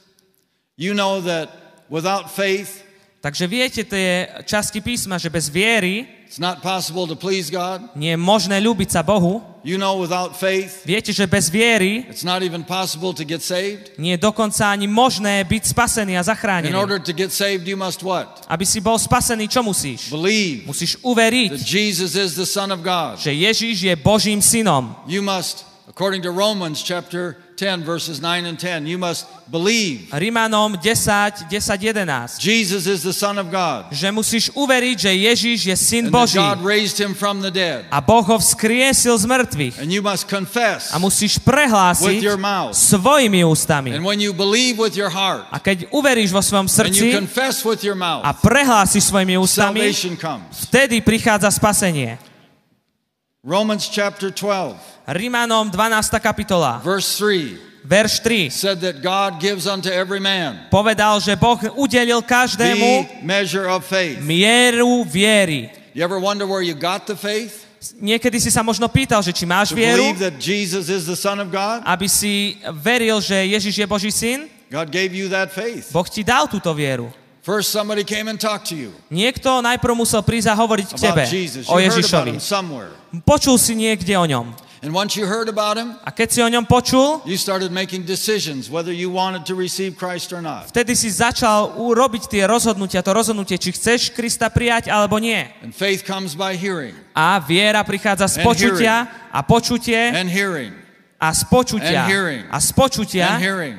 You know that without faith, Takže viete tie časti písma, že bez viery it's not possible to please God. nie je možné ľúbiť sa Bohu. You know without faith, Viete, že bez viery it's not even possible to get saved. nie je dokonca ani možné byť spasený a In zachránený. order to get saved, you must what? Aby si bol spasený, čo musíš? Believe Musíš that uveriť, Jesus is the Son of God. že Ježiš je Božím synom. You must, according to Romans chapter 10, verses 9 and 10, you must believe Rímanom 10, 10, 11. Jesus is the Son of God Že musíš uveriť, že Ježiš je syn and Boží. God raised him from the dead. A Boh ho vzkriesil z mŕtvych. And you must confess. A musíš With prehlásiť your mouth. svojimi ústami. And when you believe with your heart A keď uveríš vo svojom and you srdci confess with your mouth, a prehlásiš svojimi ústami, salvation comes. vtedy prichádza spasenie. Romans chapter 12, Rímanom 12. kapitola, verse 3 verš 3. said that God gives unto every man Povedal, že Boh udelil každému measure of faith. mieru viery. You ever wonder where you got the faith? Niekedy si sa možno pýtal, že či máš vieru, aby si veril, že Ježiš je Boží syn? God gave you that faith. Boh ti dal túto vieru. First, somebody came and talked to you Niekto najprv musel prísť a hovoriť k tebe Jesus. o Ježišovi. Počul si niekde o ňom. And once you heard about him, A keď si o ňom počul, you started making decisions whether you wanted to receive Christ or not. vtedy si začal urobiť tie rozhodnutia, to rozhodnutie, či chceš Krista prijať alebo nie. And faith comes by hearing, A viera prichádza z počutia a počutie and hearing. a z počutia a z počutia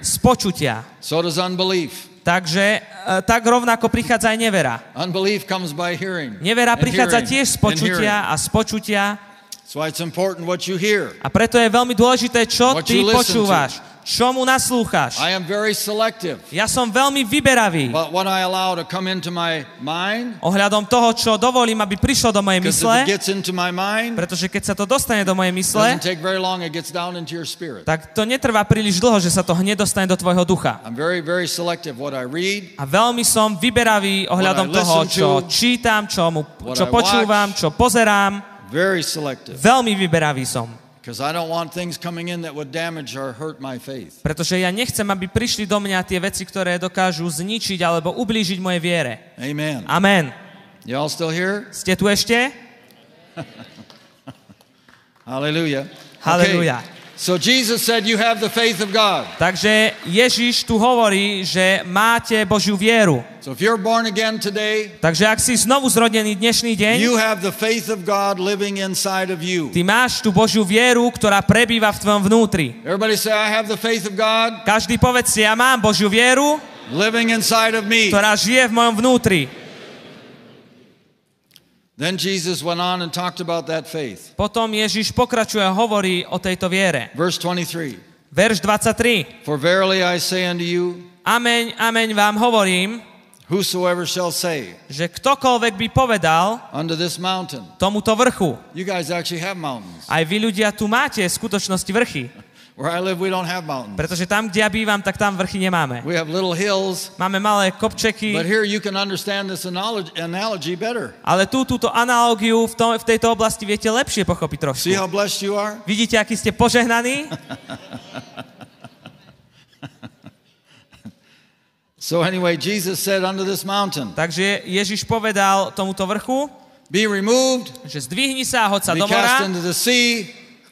z počutia. So does unbelief. Takže e, tak rovnako prichádza aj nevera. Nevera prichádza tiež z počutia a z počutia. A preto je veľmi dôležité, čo ty počúvaš, čomu naslúchaš. I am very selective Ja som veľmi vyberavý about what I allow to come into my mind. ohľadom toho, čo dovolím, aby prišlo do mojej mysle, mind, pretože keď sa to dostane do mojej mysle, long, tak to netrvá príliš dlho, že sa to hneď dostane do tvojho ducha. I'm very, very selective what I read, A veľmi som vyberavý ohľadom toho, čo to, čítam, čo, mu, čo počúvam, watch. čo pozerám. very selective. Veľmi vyberavý som. Pretože ja nechcem, aby prišli do mňa tie veci, ktoré dokážu zničiť alebo ublížiť mojej viere. Amen. Amen. Y'all still here? Ste tu ešte? Hallelujah. Hallelujah. Okay. So Jesus said, You have the faith of God. Takže Ježiš tu hovorí, že máte Božiu vieru. So if you're born again today, Takže ak si znovu zrodený dnešný deň, you have the faith of God living inside of you. ty máš tú Božiu vieru, ktorá prebýva v tvojom vnútri. Everybody say, I have the faith of God Každý povedz si, ja mám Božiu vieru, living inside of me. ktorá žije v mojom vnútri. Then Jesus went on and talked about that faith. Potom Ježiš pokračuje a hovorí o tejto viere. Verse 23 Verš 23. For verily I say unto you, Ameň, ameň vám hovorím, whosoever shall say že ktokoľvek by povedal unto this mountain, tomuto vrchu, you guys actually have mountains. aj vy ľudia tu máte v skutočnosti vrchy, Where I live, we don't have mountains. pretože tam, kde ja bývam, tak tam vrchy nemáme. We have little hills, Máme malé kopčeky, but here you can understand this analogy, better. ale tú, túto analogiu v, tom, v tejto oblasti viete lepšie pochopiť trošku. See how blessed you are? Vidíte, aký ste požehnaní? So anyway, Jesus said unto this mountain, Takže Ježiš povedal tomuto vrchu, Be removed, že zdvihni sa a hoď sa do mora,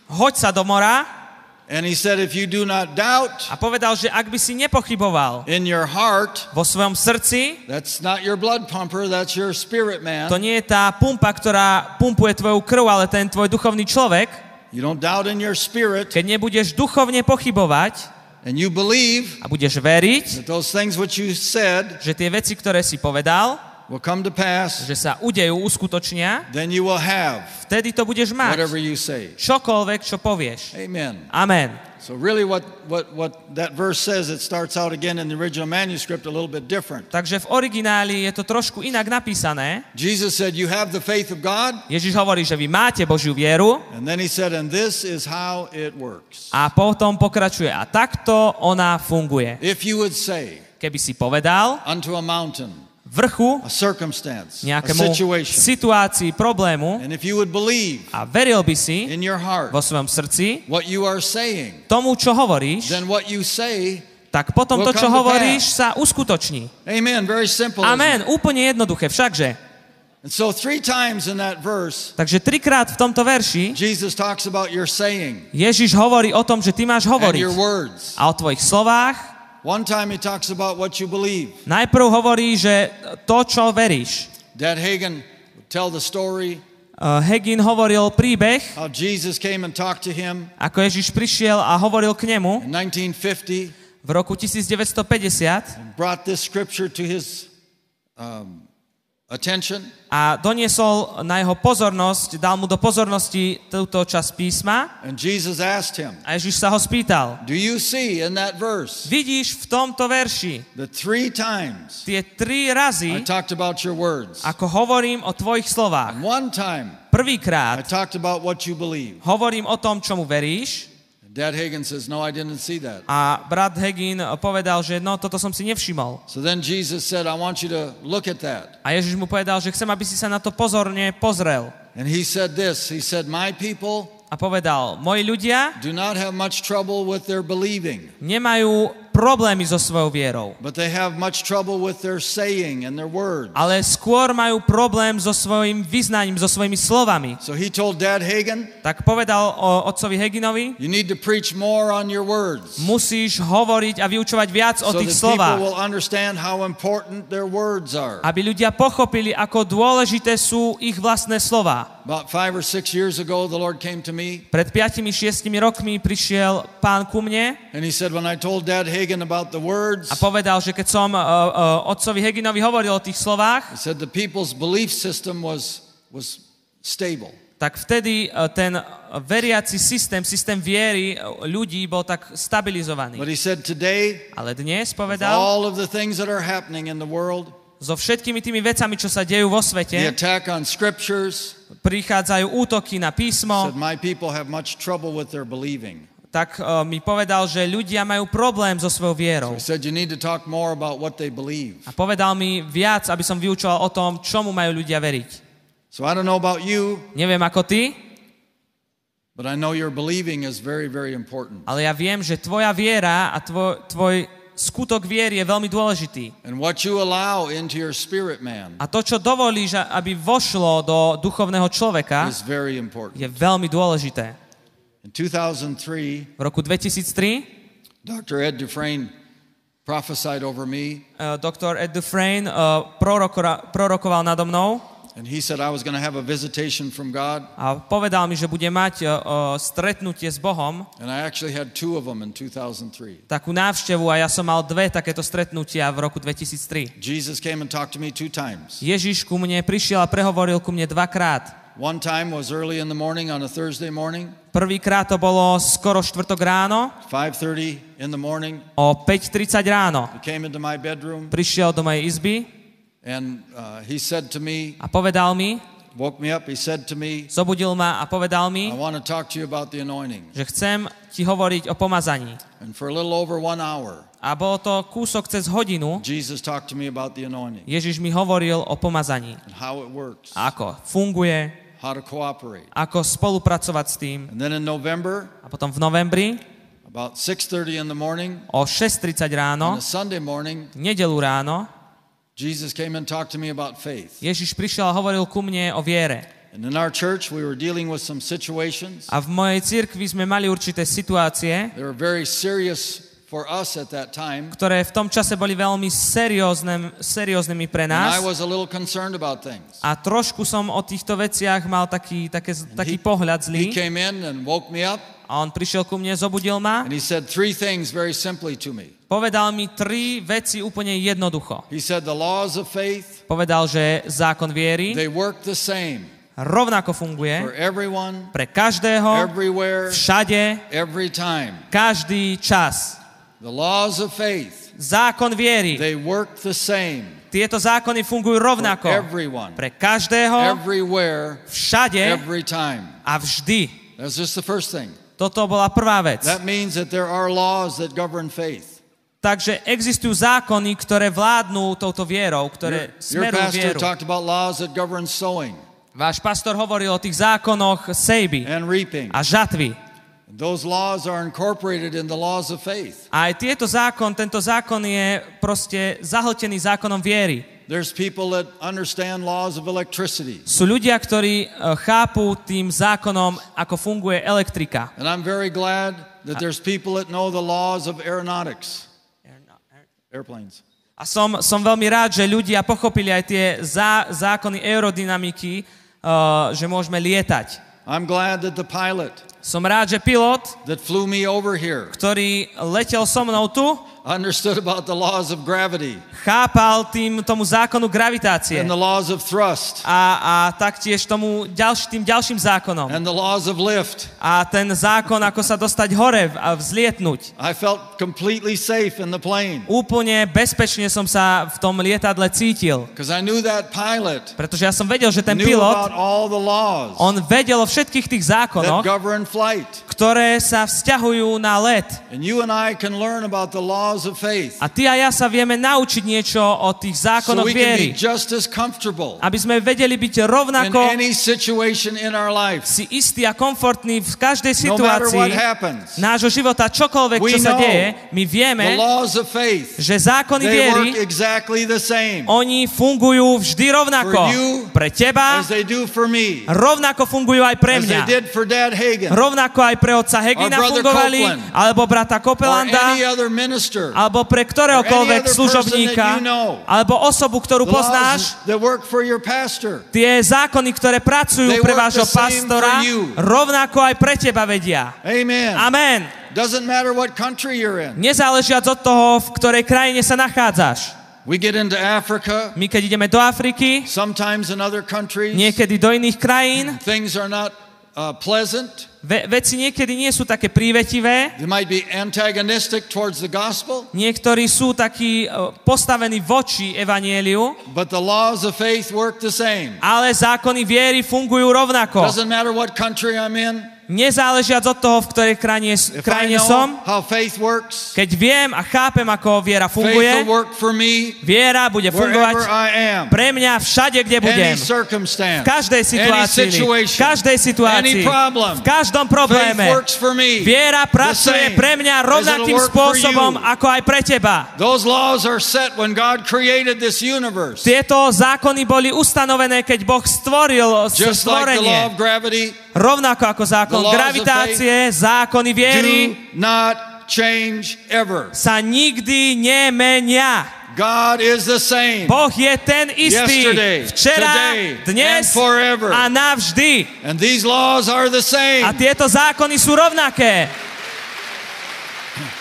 hoď sa do mora And he said, If you do not doubt a povedal, že ak by si nepochyboval in your heart, vo svojom srdci, that's not your blood pumper, that's your spirit man. to nie je tá pumpa, ktorá pumpuje tvoju krv, ale ten tvoj duchovný človek, You don't doubt in your spirit, keď nebudeš duchovne pochybovať and you believe a budeš veriť, that those things which you said že tie veci, ktoré si povedal, will come to pass, že sa udejú, uskutočnia, then you will have vtedy to budeš whatever mať. you say. Čokoľvek, čo povieš. Amen. Amen. So really what, what, what that verse says, it starts out again in the original manuscript a little bit different. Takže v origináli je to trošku inak napísané. Jesus said, you have the faith of God, Ježiš hovorí, že vy máte Božiu vieru and then he said, and this is how it works. a potom pokračuje. A takto ona funguje. If you would say Keby si povedal unto a mountain, vrchu nejakému situácii, problému a veril by si vo svojom srdci tomu, čo hovoríš, tak potom to, čo hovoríš, sa uskutoční. amen. Úplne jednoduché. Všakže. And so three times in that verse, Takže trikrát v tomto verši Jesus talks about your saying Ježiš hovorí o tom, že ty máš hovoriť a o tvojich slovách. One time he talks about what you believe. Najprv hovorí, že to, čo veríš. Dad Hagen tell the story Uh, Hegin hovoril príbeh, how Jesus came and talked to him ako Ježiš prišiel a hovoril k nemu in 1950 v roku 1950 and brought this scripture to his um, attention. a doniesol na jeho pozornosť, dal mu do pozornosti túto časť písma And Jesus asked him, a Ježiš sa ho spýtal, Do you see in that verse vidíš v tomto verši the three times tie tri I razy, talked about your words? ako hovorím o tvojich slovách. And one time I Prvýkrát talked about what you believe. hovorím o tom, čomu veríš Dad Hagen says, No, I didn't see that. a brat Hegin povedal, že no, toto som si nevšimol. So then Jesus said, I want you to look at that. A Ježiš mu povedal, že chcem, aby si sa na to pozorne pozrel. And he said this He said, My people A povedal, moji ľudia do not have much trouble with their believing, nemajú problémy so svojou vierou, but they have much trouble with their saying and their words. ale skôr majú problém so svojim vyznaním, so svojimi slovami. So he told Dad Hagen, Tak povedal o otcovi Heginovi, You need to preach more on your words musíš hovoriť a vyučovať viac o so tých that people slovách, will understand how important their words are. aby ľudia pochopili, ako dôležité sú ich vlastné slova. About five or six years ago, the Lord came to me Pred 5-6 rokmi prišiel pán ku mne and he said, When I told Dad Hagen about the words, a povedal, že keď som uh, uh, otcovi Heginovi hovoril o tých slovách, he said the people's belief system was, was stable. tak vtedy uh, ten veriaci systém, systém viery uh, ľudí bol tak stabilizovaný. But he said, Today, Ale dnes povedal, all of the things that are happening in the world, so všetkými tými vecami, čo sa dejú vo the svete, attack on scriptures, prichádzajú útoky na said, písmo, My people have much trouble with their believing. tak uh, mi povedal, že ľudia majú problém so svojou vierou. Said. A povedal mi viac, aby som vyučoval o tom, čomu majú ľudia veriť. So I don't know about you, Neviem ako ty, but I know your believing is very, very important. ale ja viem, že tvoja viera a tvoj, tvoj skutok viery je veľmi dôležitý. And what you allow into your spirit man A to, čo dovolíš, aby vošlo do duchovného človeka, is very important. je veľmi dôležité. In 2003, V roku 2003 Dr. Ed Dufresne prophesied over me, uh, doktor Ed Dufresne uh, prorokora, prorokoval nado mnou and he said I was going to have a visitation from God. a povedal mi, že bude mať uh, stretnutie s Bohom, And I actually had two of them in 2003. takú návštevu a ja som mal dve takéto stretnutia v roku 2003. Jesus came and talked to me two times. Ježiš ku mne prišiel a prehovoril ku mne dvakrát. One time was early in the morning on a Thursday morning, Prvýkrát to bolo skoro štvrtok ráno, 5:30 in the morning. o 5.30 ráno. He came into my bedroom Prišiel do mojej izby And uh, he said to me, A povedal mi, woke me up, he said to me, zobudil ma a povedal mi, I want to talk to you about the anointing. že chcem ti hovoriť o pomazaní. And for a little over one hour, A bolo to kúsok cez hodinu. Jesus talked to me about the anointing Ježiš mi hovoril o pomazaní. and how it works, A ako funguje, how to cooperate. ako spolupracovať s tým. And then in November, A potom v novembri about 6:30 in the morning, o 6.30 ráno, on a Sunday morning, nedelu ráno, Jesus came and talked to me about faith. Ježiš prišiel a hovoril ku mne o viere. And in our church, we were dealing with some situations. A v mojej cirkvi sme mali určité situácie, They were very serious for us at that time. ktoré v tom čase boli veľmi seriózne, serióznymi pre And I nás. was a little concerned about things. A trošku som o týchto veciach mal taký, také, taký pohľad He zlý. came in and woke me up, A on prišiel ku mne, zobudil ma, and he said three things very simply to me. povedal mi tri veci úplne jednoducho. He said, The laws of faith, Povedal, že zákon viery they work the same rovnako funguje everyone, pre každého, všade, každý čas. The laws of faith, Zákon viery. they work the same Tieto zákony fungujú rovnako everyone, pre každého, everywhere, všade every time. a vždy. That's just the first thing. Toto bola prvá vec. That means that there are laws that govern faith. Takže existujú zákony, ktoré vládnu touto vierou, ktoré Your, smerujú vieru. talked about laws that govern sowing Váš pastor hovoril o tých zákonoch sejby and reaping. a žatvy. Those laws are incorporated in the laws of faith. A aj tieto zákon, tento zákon je proste zahltený zákonom viery. There's people that understand laws of electricity. Sú ľudia, ktorí e, chápu tým zákonom, ako funguje elektrika. And I'm very glad that there's people that know the laws of aeronautics, airplanes. A som, som veľmi rád, že ľudia pochopili aj tie zá, zákony aerodynamiky, uh, že môžeme lietať. I'm glad that the pilot Som rád, že pilot, that flew me over here ktorý letel so mnou tu, understood about the laws of gravity chápal tým, tomu zákonu gravitácie and the laws of thrust a, a taktiež tomu ďalš, tým ďalším zákonom. and the laws of lift. A ten zákon, ako sa dostať hore a vzlietnúť. I felt completely safe in the plane Úplne bezpečne som sa v tom lietadle cítil. I knew that pilot Pretože ja som vedel, že ten pilot, on vedel o všetkých tých zákonoch, flight. ktoré sa vzťahujú na let. And you and I can learn about the laws of faith A ty a ja sa vieme naučiť niečo o tých so zákonoch be viery. just as comfortable Aby sme vedeli byť in rovnako any situation in our life, si istí a komfortní v každej no situácii happens. nášho života, čokoľvek, čo sa deje, my vieme, faith, že zákony viery, exactly oni fungujú vždy rovnako. You Pre teba, as rovnako fungujú aj pre as mňa. did for Dad Hagen Rovnako aj pre otca Hegina fungovali, Copeland. alebo brata Kopelanda, alebo pre ktoréhokoľvek služobníka, you know. alebo osobu, ktorú poznáš, tie zákony, ktoré pracujú pre vášho pastora, rovnako aj pre teba vedia. Amen. Amen. Doesn't matter what country you're in. Nezáležiac od toho, v ktorej krajine sa nachádzaš. We get into Africa, My keď ideme do Afriky, sometimes in other countries, niekedy do iných krajín, things are not uh, pleasant. ve- veci niekedy nie sú také prívetivé, They might be antagonistic towards the gospel, niektorí sú takí e, postavení voči evanieliu, but the laws of faith work the same. ale zákony viery fungujú rovnako. Doesn't matter what country I'm in. Nezáležiac od toho, v ktorej krajine, krajine som, keď viem a chápem, ako viera funguje, viera bude fungovať pre mňa všade, kde budem. V každej situácii, v každej situácii, v každom probléme. Viera pracuje pre mňa rovnakým spôsobom, ako aj pre teba. Tieto zákony boli ustanovené, keď Boh stvoril stvorenie. Rovnako ako zákon of gravitácie, zákony viery sa nikdy nemenia. God is the same. Boh je ten istý Yesterday, včera, today, dnes and forever. a navždy. And these laws are the same. A tieto zákony sú rovnaké. Now, may-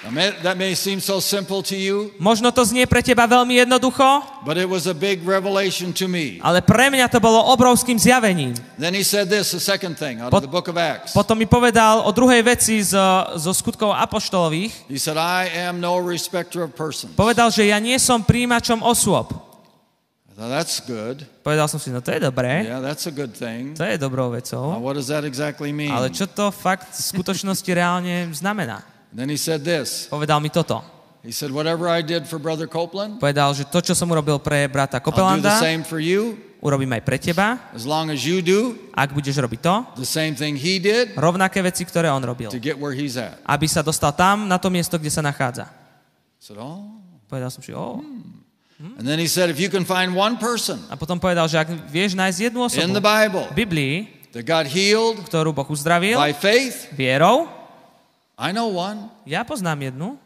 That may seem so simple to you, Možno to znie pre teba veľmi jednoducho, but it was a big revelation to me. ale pre mňa to bolo obrovským zjavením. Then he said this, the second thing out Pot- of the book of Acts. Potom mi povedal o druhej veci z, zo skutkov apoštolových. He said, I am no respecter of persons. Povedal, že ja nie som príjimačom osôb. Thought, that's good. Povedal som si, no to je dobré, Yeah, that's a good thing. to je dobrou Now, vecou, what does that exactly mean? ale čo to fakt v skutočnosti reálne znamená? Then he said this. Povedal mi toto. He said, whatever I did for Brother Copeland, Povedal, že to, čo som urobil pre brata I'll do the Kopelanda, same for you. urobím aj pre teba, As long as you do ak budeš robiť to, the same thing he did rovnaké veci, ktoré on robil. to get where he's at. Aby sa dostal tam, na to miesto, kde sa nachádza. Said, oh. Povedal som si, ó. And then he said, if you can find one person A potom povedal, že ak vieš nájsť jednu in the osobu Bible v Biblii, that got healed ktorú Boh uzdravil by faith, vierou, I know one. ja poznám jednu.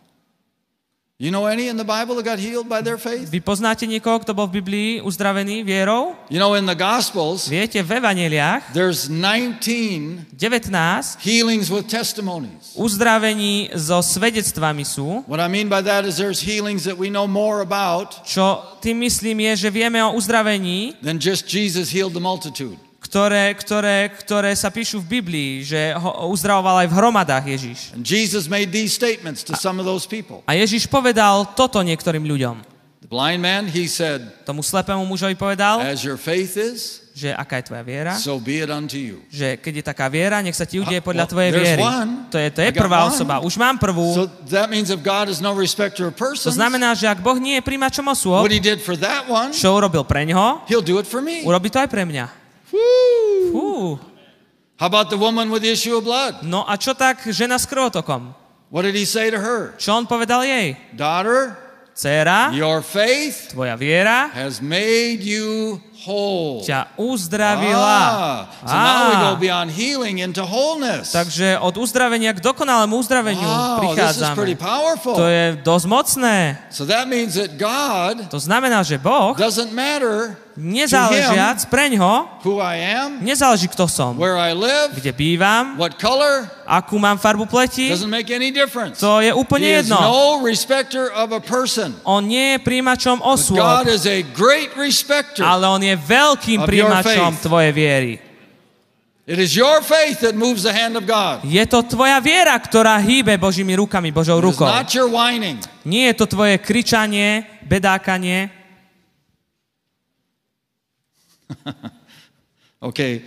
You know any in the Bible that got healed by their faith? Vy poznáte niekoho, kto bol v Biblii uzdravený vierou? You know, in the Gospels, Viete, v Evaneliách there's 19 19 healings with testimonies. uzdravení so svedectvami sú. What I mean by that is there's healings that we know more about Čo tým myslím je, že vieme o uzdravení, than just Jesus healed the multitude. Ktoré, ktoré, ktoré sa píšu v Biblii, že ho uzdravoval aj v hromadách Ježiš. Jesus made these statements to some of those people. A Ježiš povedal toto niektorým ľuďom. The blind man, he said, Tomu slepému mužovi povedal, As your faith is, že aká je tvoja viera, so be it unto you. že keď je taká viera, nech sa ti udeje podľa tvojej viery. one. To je, to je prvá one. osoba. Už mám prvú. So that means if God is no respecter of To znamená, že ak Boh nie je príjmačom osôb, what he did for that one, čo urobil pre ňoho, he'll do it for me. urobí to aj pre mňa. Woo! How about the woman with the issue of blood? No a čo tak žena s krvotokom? What did he say to her? Čo on povedal jej? Daughter, Céra, your faith tvoja viera has made you whole. ťa uzdravila. Ah, so now we go Á, beyond healing into wholeness. takže od uzdravenia k dokonalému uzdraveniu Wow, this is pretty prichádzame. powerful. To je dosť mocné. So that means that God To znamená, že Boh, doesn't matter nezáležiac I am, nezáleží kto som, where I live, kde bývam, what color, akú mám farbu pleti, to je úplne He is jedno. no. On nie je príjimačom osôb, is a great respecter. ale on je veľkým príjimačom tvojej viery. It is your faith that moves the hand of God. Je to tvoja viera, ktorá hýbe Božími rukami, Božou It is rukou. not your whining. Nie je to tvoje kričanie, bedákanie. Okay.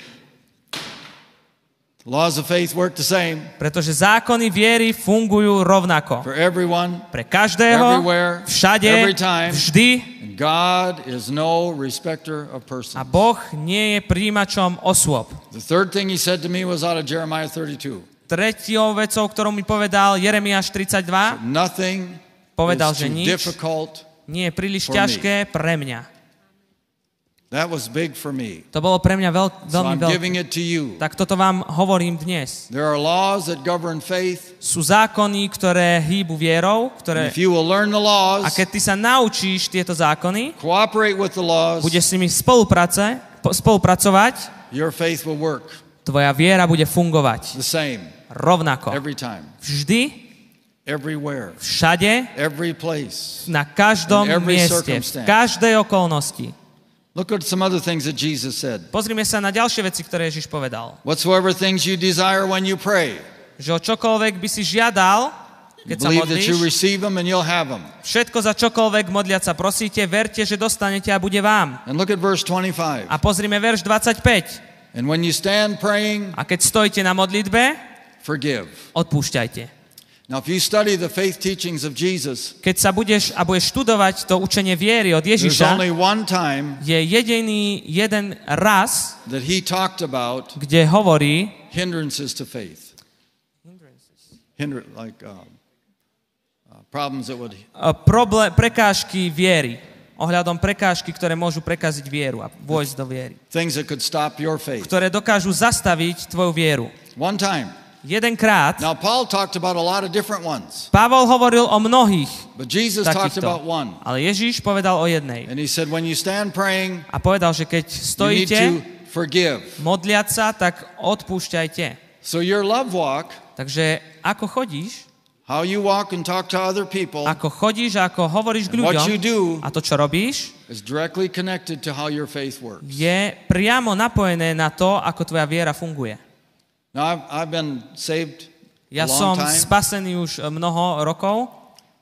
Laws of faith work the same Pretože zákony viery fungujú rovnako. for everyone. Pre každého, Everywhere, všade, every time. vždy. God is no respecter of persons. A Boh nie je príjimačom osôb. The third thing he said to me was out of Jeremiah 32. Tretiou vecou, ktorú mi povedal Jeremiáš 32, Nothing povedal, že nič difficult. nie je príliš ťažké pre mňa. That was big for me. To bolo pre mňa veľ, So veľmi giving veľké. Tak toto vám hovorím dnes. There are laws that govern faith. Sú zákony, ktoré hýbu vierou, ktoré... if you will learn the laws, A keď ty sa naučíš tieto zákony, cooperate with the laws, budeš s nimi spolupráce, po- spolupracovať, your faith will work tvoja viera bude fungovať the same rovnako. every time, Vždy, everywhere, všade, every place. na každom mieste, v každej okolnosti. Look at some other things that Jesus said. Pozrime sa na ďalšie veci, ktoré Ježiš povedal. Whatsoever things you desire when you pray, Že čokoľvek by si žiadal, keď sa believe that you modlíš, receive them and you'll have them. všetko za čokoľvek modliať sa prosíte, verte, že dostanete a bude vám. And look at verse 25. A pozrime verš 25. And when you stand praying, A keď stojíte na modlitbe, forgive. odpúšťajte. Now, if you study the faith teachings of Jesus, Keď sa budeš a budeš študovať to učenie viery od Ježiša, only one time je jediný jeden raz, that he talked about kde hovorí hindrances to faith. Hinder, like uh, uh, problems that would uh, problé- prekážky viery. Ohľadom prekážky, ktoré môžu prekaziť vieru a vojsť do viery. things that could stop your faith. Ktoré dokážu zastaviť tvoju vieru. One time. Jedenkrát Now, Paul talked about a lot of different ones, Pavol hovoril o mnohých but Jesus talked takýchto. about one. Ale Ježíš povedal o jednej. And he said, when you stand praying, A povedal, že keď you need stojíte to forgive. modliať sa, tak odpúšťajte. So your love walk, Takže ako chodíš, how you walk and talk to other people ako chodíš a ako hovoríš k And what ľuďom you do- a to, čo robíš, is directly connected to how your faith works. je priamo napojené na to, ako tvoja viera funguje. Now, I've, I've been saved Ja a som long time, spasený už e, mnoho rokov,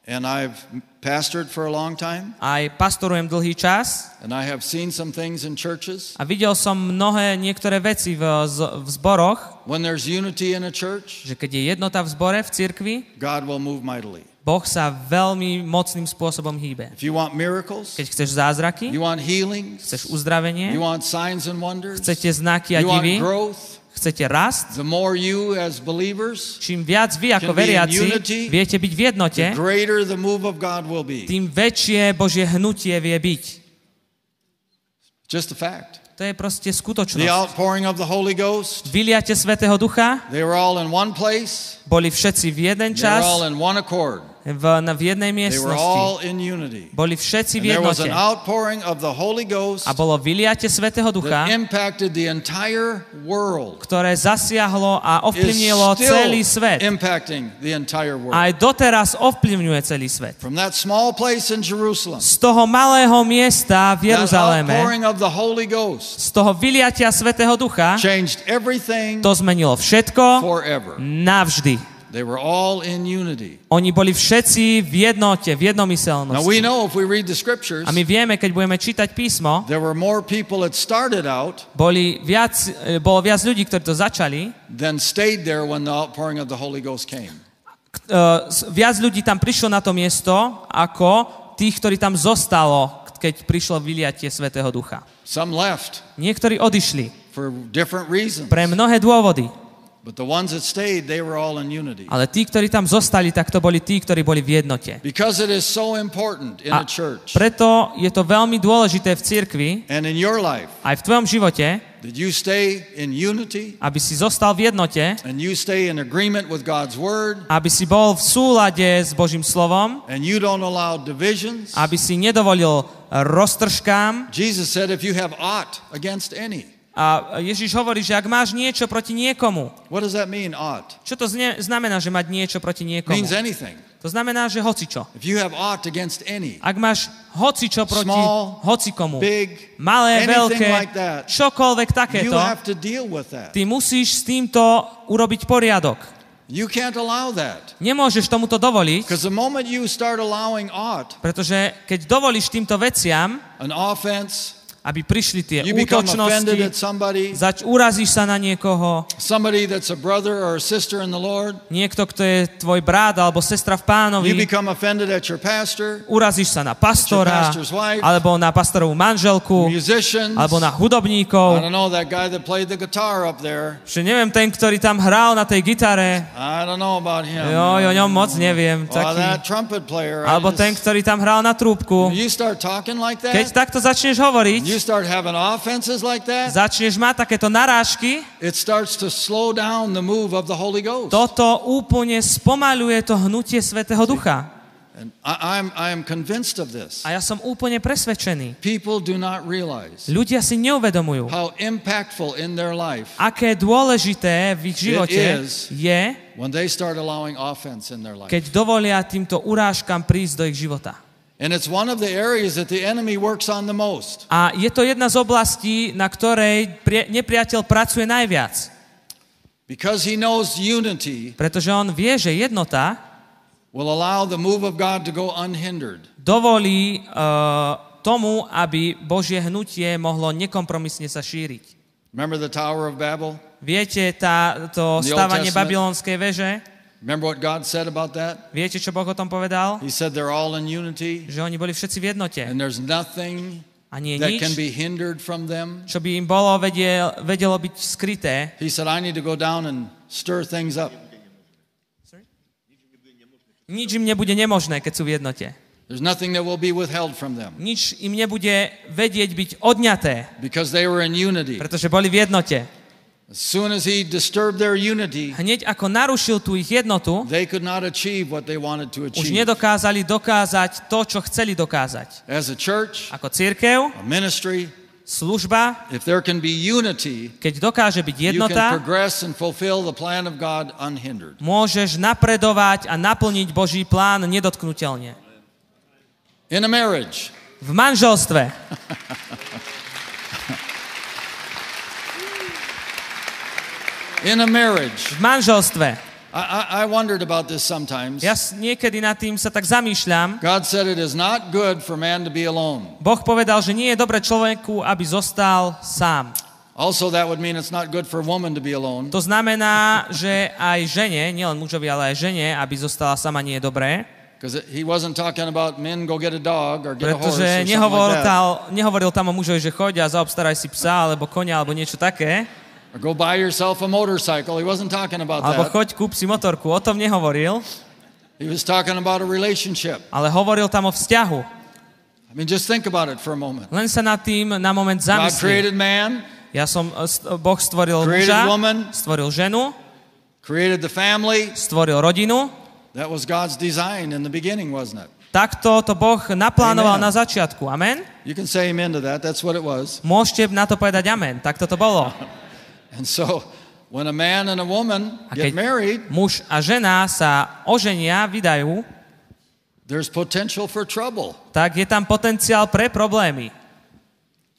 and I've pastored for a long time, aj pastorujem dlhý čas and I have seen some things in churches. a videl som mnohé niektoré veci v, v zboroch, When there's unity in a church, že keď je jednota v zbore, v cirkvi, God will move mightily. Boh sa veľmi mocným spôsobom hýbe. If you want miracles, Keď chceš zázraky, you want healings, chceš uzdravenie, you want signs and wonders, chcete znaky a you want divy, growth, chcete rast, the more you as believers, čím viac vy ako veriaci unity, viete byť v jednote, the greater the move of God will be. tým väčšie Božie hnutie vie byť. Just a fact. To je proste The skutočnosť. outpouring of the Holy Ghost, Vyliate Svetého Ducha, they were all in one place, boli všetci v jeden they were čas, all in one accord, v, na, v jednej miestnosti. Boli všetci v jednote. A bolo vyliate Svetého Ducha, ktoré zasiahlo a ovplyvnilo celý svet. world. Aj doteraz ovplyvňuje celý svet. Z toho malého miesta v Jeruzaléme, z toho vyliatia Svetého Ducha, to zmenilo všetko forever. navždy. They were all in unity. Oni boli všetci v jednote, v Now we jednomyselnosti. know if we read the scriptures, A my vieme, keď budeme čítať písmo, there were more people that started out boli viac, e, bolo viac ľudí, ktorí to začali, than stayed there when the outpouring of the Holy Ghost came. uh, viac ľudí tam prišlo na to miesto, ako tých, ktorí tam zostalo, keď prišlo vyliatie Svetého Ducha. Some left Niektorí odišli for different reasons, pre mnohé dôvody, but the ones that stayed, they were all in unity. ale tí, ktorí tam zostali, tak to boli tí, ktorí boli v jednote. Because it is so important in A a church preto je to veľmi dôležité v cirkvi, and in your life aj v tvojom živote, that you stay in unity aby si zostal v jednote, and you stay in agreement with God's word aby si bol v súlade s Božím slovom, and you don't allow divisions. aby si nedovolil roztržkám. Jesus said, if you have aught against any, A Ježiš hovorí, že ak máš niečo proti niekomu, what does that mean, aught? čo to zne, znamená, že mať niečo proti niekomu? means anything. To znamená, že hocičo. If you have aught against any, Ak máš hocičo proti Small, hocikomu, big, malé, veľké, like that, čokoľvek you takéto, have to deal with that. ty musíš s týmto urobiť poriadok. You can't allow that. Nemôžeš tomuto dovoliť, the moment you start allowing aught, pretože keď dovolíš týmto veciam, an offense, aby prišli tie you útočnosti, somebody, zač urazíš sa na niekoho, somebody that's a brother or a sister in the Lord, niekto, kto je tvoj brat alebo sestra v pánovi, you become offended at your pastor, urazíš sa na pastora, wife, alebo na pastorovú manželku, musicians. alebo na I hudobníkov, don't know, that guy that played the guitar up there. že neviem, ten, ktorý tam hral na tej gitare, I don't know about him. jo, o ňom moc neviem, Or that taký, trumpet player. I alebo ten, ktorý tam hral na trúbku. you start talking like Keď that, takto začneš hovoriť, you start having offenses like that, začneš mať takéto narážky, it starts to slow down the move of the Holy Ghost. toto úplne spomaluje to hnutie Svetého Ducha. And I, I'm, I am convinced of this. A ja som úplne presvedčený. People do not realize Ľudia si neuvedomujú, how impactful in their life aké dôležité v ich živote is. je, when they start allowing offense in their life. keď dovolia týmto urážkam prísť do ich života. A je to jedna z oblastí, na ktorej nepriateľ pracuje najviac. Because he knows unity Pretože on vie, že jednota will allow the move of God to go unhindered. dovolí uh, tomu, aby Božie hnutie mohlo nekompromisne sa šíriť. Remember the Tower of Babel? Viete tá, to stávanie babylonskej veže? Remember what God said about that? Viete, čo Boh o tom povedal? He said they're all in unity Že oni boli všetci v jednote. and there's nothing A nie that nič, can be hindered from them. čo by im bolo vedel, vedelo byť skryté. He said, I need to go down and stir things up. Nič im nebude nemožné, keď sú v jednote. There's nothing that will be withheld from them Nič im nebude vedieť byť odňaté, because they were in unity. pretože boli v jednote. As soon as he disturbed their unity, Hneď ako narušil tú ich jednotu, they could not achieve what they wanted to už achieve. nedokázali dokázať to, čo chceli dokázať. As a church, Ako církev, a ministry, služba, if there can be unity, keď dokáže byť you can jednota, progress and fulfill the plan of God unhindered. môžeš napredovať a naplniť Boží plán nedotknutelne. In a marriage, V manželstve. in a marriage. V manželstve. I, I, wondered about this sometimes. Ja niekedy nad tým sa tak zamýšľam. God said it is not good for man to be alone. Boh povedal, že nie je dobre človeku, aby zostal sám. Also, that would mean it's not good for woman to be alone. To znamená, že aj žene, nielen mužovi, ale aj žene, aby zostala sama, nie je dobré. Because he wasn't talking about men go get a dog or get a horse or Pretože nehovoril, like nehovoril tam o mužovi, že choď a zaobstaraj si psa, alebo konia, alebo niečo také. Or go buy yourself a motorcycle. He wasn't talking about Alebo that. choď, kúp si motorku. O tom nehovoril, He was talking about a relationship. ale hovoril tam o vzťahu. I mean, just think about it for a moment. Len sa nad tým na moment God zamyslí. created man, Ja som, e, st- Boh stvoril Created muža, woman. stvoril ženu, created the family. stvoril rodinu. That was God's design in the beginning, wasn't it? Takto to Boh naplánoval Amen. na začiatku. Amen? You can say amen to that. That's what it was. Môžete na to povedať amen. Takto to bolo. And so, when a man and a woman A get married, muž a žena sa oženia, vydajú, there's potential for trouble. tak je tam potenciál pre problémy.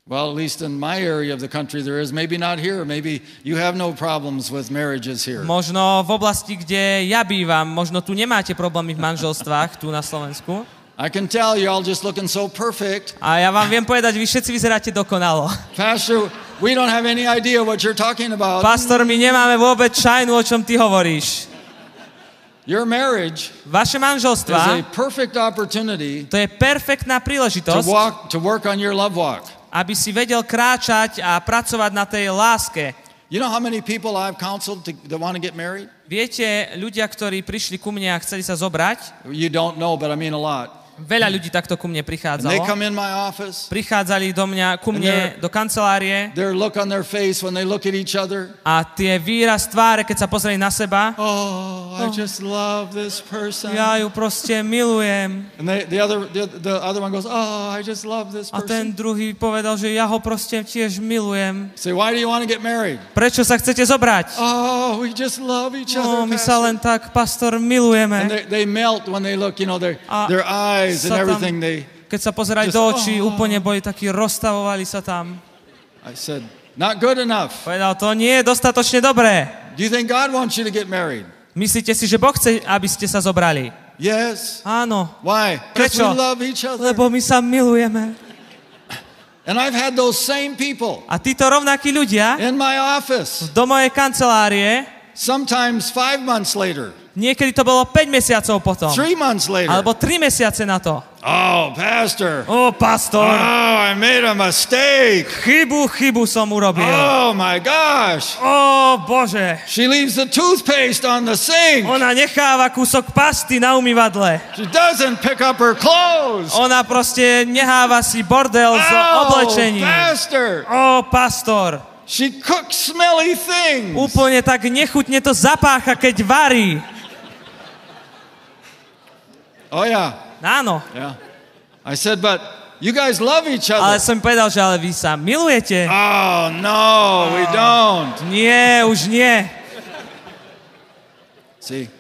Well, at least in my area of the country, there is. Maybe not here. Maybe you have no problems with marriages here. Možno v oblasti, kde ja bývam, možno tu nemáte problémy v manželstvách, tu na Slovensku. I can tell you all just looking so perfect. A ja vám viem povedať, vy všetci vyzeráte dokonalo. Pastor, we don't have any idea what you're talking about. Pastor, my nemáme vôbec šajnu, o čom ty hovoríš. Your marriage Vaše is a manželstva, perfect opportunity to je perfektná to príležitosť, walk to work on your love walk. aby si vedel kráčať a pracovať na tej láske. You know how many people I've counseled to, that want to get married? Viete, ľudia, ktorí prišli ku mne a chceli sa zobrať, You don't know, but I mean a lot. Veľa ľudí takto ku mne And they prichádzalo. come in my office. Prichádzali do mňa, ku mne, do kancelárie Their look on their face when they look at each other. a tie výraz tváre, keď sa pozreli na seba, Oh, I just love this person. ja ju proste milujem. And they, the other the, the goes, "Oh, A ten person." druhý povedal, že ja ho proste tiež milujem. Say, "Why do you want to get married?" Prečo sa chcete zobrať? Oh, we just love each No, other. my sa Pastor." len tak, pastor, And milujeme. they, they melt when they look, you know, their A their eyes and sa tam- everything. They Keď sa pozerali do očí, oh. úplne boli takí, rozstavovali sa tam. I said, "Not good enough." Povedal, to nie je dostatočne dobré. Do you think God wants you to get married? Myslíte si, že Boh chce, aby ste sa zobrali? Yes. Áno. Why? Prečo? we love each other. Lebo my sa milujeme. And I've had those same people A títo rovnakí ľudia in my office. do mojej kancelárie, Sometimes five months later, niekedy to bolo 5 mesiacov potom. three months later. Alebo 3 mesiace na to. Oh, Pastor. Ó, pastor, Oh, I made a mistake. chybu, chybu som urobil. Oh my gosh. Ó, Bože. She leaves the toothpaste on the sink. Ona necháva kúsok pasty na umývadle. She doesn't pick up her clothes. Ona proste neháva si bordel s Oh, oblečením. Pastor. Ó, pastor. She cooks smelly things. Úplne tak nechutne to zapácha, keď varí. Oh yeah. Áno. Yeah. I said, but you guys love each Ale other. som povedal, že ale vy sa milujete. Oh no, we don't. Nie, už nie. See,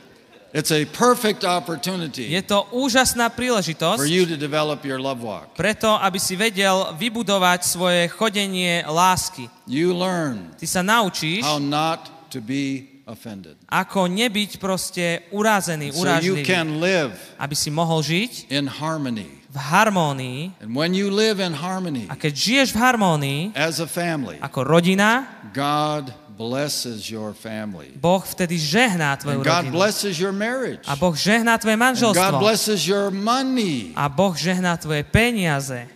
it's a perfect opportunity Je to úžasná for príležitosť you to develop your love walk. preto, aby si vedel vybudovať svoje chodenie lásky. You learn Ty sa naučíš, how not to be offended. ako nebyť proste urazený, So you urážlivý. can live Aby si mohol žiť in harmony. v harmónii. And when you live in harmony A keď žiješ v harmónii, as a family, ako rodina, God blesses your family. Boh vtedy žehná tvoju And God rodinu. blesses your marriage. A Boh žehná tvoje And God manželstvo. blesses your money. A Boh žehná tvoje peniaze.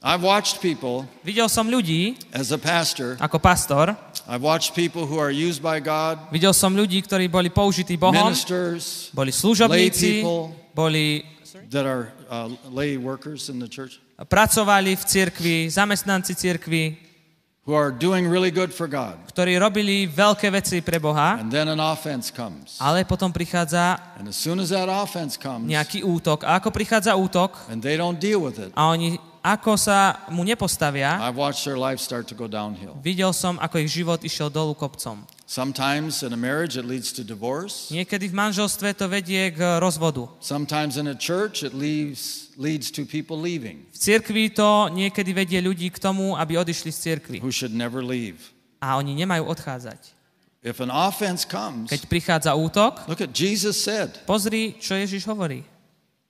I've watched people Videl som ľudí, as a pastor, ako pastor, I've watched people who are used by God, videl som ľudí, ktorí boli použití Bohom, ministers boli služobníci, people. boli, that are uh, lay workers in the church, pracovali v cirkvi, zamestnanci cirkvi, who who are doing really good for God. ktorí robili veľké veci pre Boha, And then an offense comes. ale potom prichádza And as soon as that offense comes, nejaký útok. A ako prichádza útok and they don't deal with it, a oni ako sa mu nepostavia, I've watched their life start to go downhill. videl som, ako ich život išiel dolu kopcom. Sometimes in a marriage it leads to divorce. Niekedy v manželstve to vedie k rozvodu. Sometimes in a church it leads, leads to people leaving V cirkvi to niekedy vedie ľudí k tomu, aby odišli z cirkvi. who should never leave. A oni nemajú odchádzať. If an offense comes, Keď prichádza útok, look at Jesus said pozri, čo Ježiš hovorí.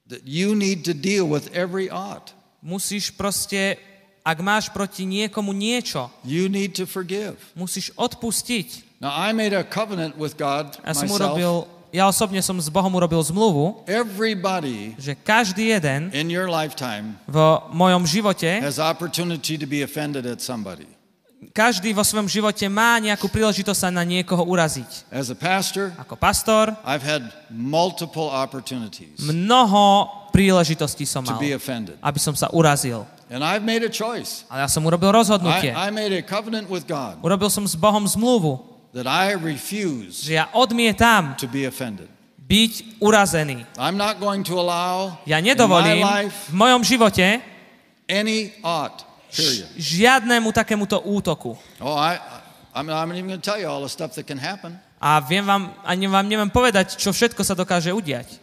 that you need to deal with every ought. Musíš proste, ak máš proti niekomu niečo, You need to forgive. musíš odpustiť. Now I made a covenant with God Ja som myself. urobil, ja osobne som s Bohom urobil zmluvu, Everybody že každý jeden in your lifetime v mojom živote, has opportunity to be offended at somebody. Každý vo svojom živote má nejakú príležitosť sa na niekoho uraziť. As a pastor, Ako pastor, I've had multiple opportunities mnoho príležitostí som mal, aby som sa urazil. And I've made a choice. Ale ja som urobil rozhodnutie. I, I made a covenant with God Urobil som s Bohom zmluvu, that I refuse že ja odmietam to be offended. byť urazený. I'm not going to allow Ja nedovolím life v mojom živote any ought. Period. žiadnemu takémuto útoku. Oh, I, I'm, I'm not even going to tell you all the stuff that can happen. A viem vám, ani vám neviem povedať, čo všetko sa dokáže udiať.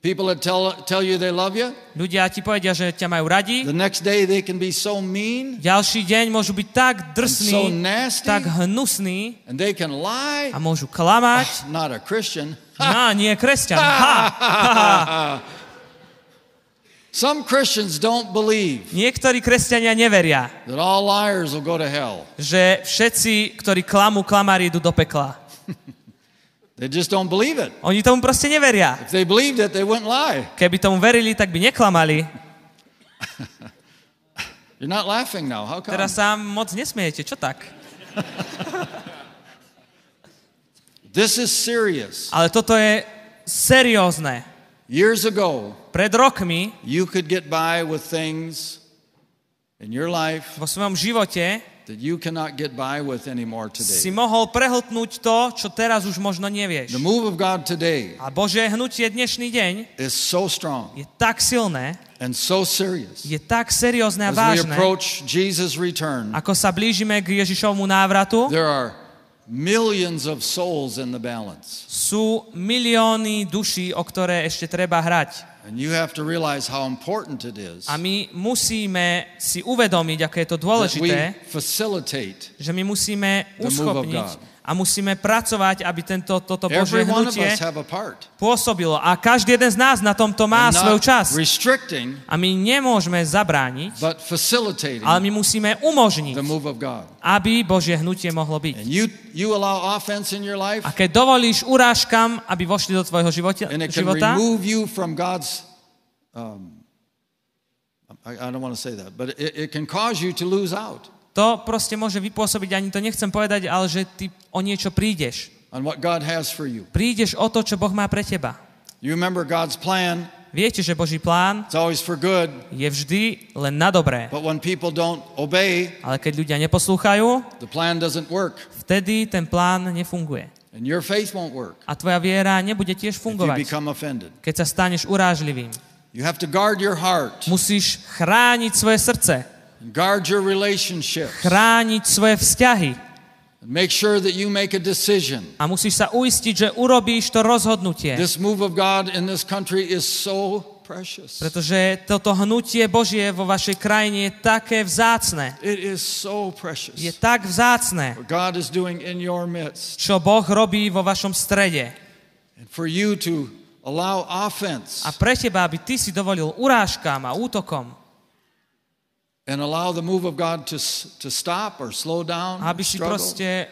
People that tell, tell you they love you, Ľudia ti povedia, že ťa majú radi, the next day they can be so mean ďalší deň môžu byť tak and so drsní, nasty tak hnusní and they can lie. a môžu klamať. Not a Christian. No, nie kresťan. Ha, ha, ha. Some Christians don't believe Niektorí kresťania neveria, that all liars will go to hell. že všetci, ktorí klamú, klamári idú do pekla. They just don't believe it. Oni tomu proste neveria. If they believed it, they wouldn't lie. Keby tomu verili, tak by neklamali. You're not laughing now. How come? Teraz sa moc nesmiejete. Čo tak? This is serious. Ale toto je seriózne. Years ago, Pred rokmi you could get by with things in your life vo svojom živote that you cannot get by with anymore si today. mohol prehltnúť to, čo teraz už možno nevieš. The move of God today A Bože hnutie dnešný deň is so strong je tak silné, and so serious. je tak seriózne a As we vážne. approach Jesus' return, Ako sa blížime k Ježišovmu návratu, there are millions of souls in the balance. sú milióny duší, o ktoré ešte treba hrať. And you have to realize how important it is A my musíme si uvedomiť, aké je to that we dôležité, facilitate že my musíme The move of uschopniť God. A musíme pracovať, aby tento, toto Božie hnutie pôsobilo. A každý jeden z nás na tomto má svoju časť. A my nemôžeme zabrániť, ale my musíme umožniť, aby Božie hnutie mohlo byť. A keď dovolíš urážkam, aby vošli do tvojho života, života. Um, I, I don't want to say that, but it, it can cause you to lose out to proste môže vypôsobiť, ani to nechcem povedať, ale že ty o niečo prídeš. on what God has for you. Prídeš o to, čo Boh má pre teba. You remember God's plan, Viete, že Boží plán good, je vždy len na dobré. obey, Ale keď ľudia neposlúchajú, vtedy ten plán nefunguje. A tvoja viera nebude tiež fungovať, keď sa staneš urážlivým. Musíš chrániť svoje srdce, guard your relationships, chrániť svoje vzťahy make sure that you make a decision. a musíš sa uistiť, že urobíš to rozhodnutie. This move of God in this country is so precious. Pretože toto hnutie Božie vo vašej krajine je také vzácne. It is so precious. Je tak vzácne, What God is doing in your midst. čo Boh robí vo vašom strede. And for you to allow offense A pre teba, aby ty si dovolil urážkám a útokom, and allow the move of God to, to stop or slow down, aby si struggle, proste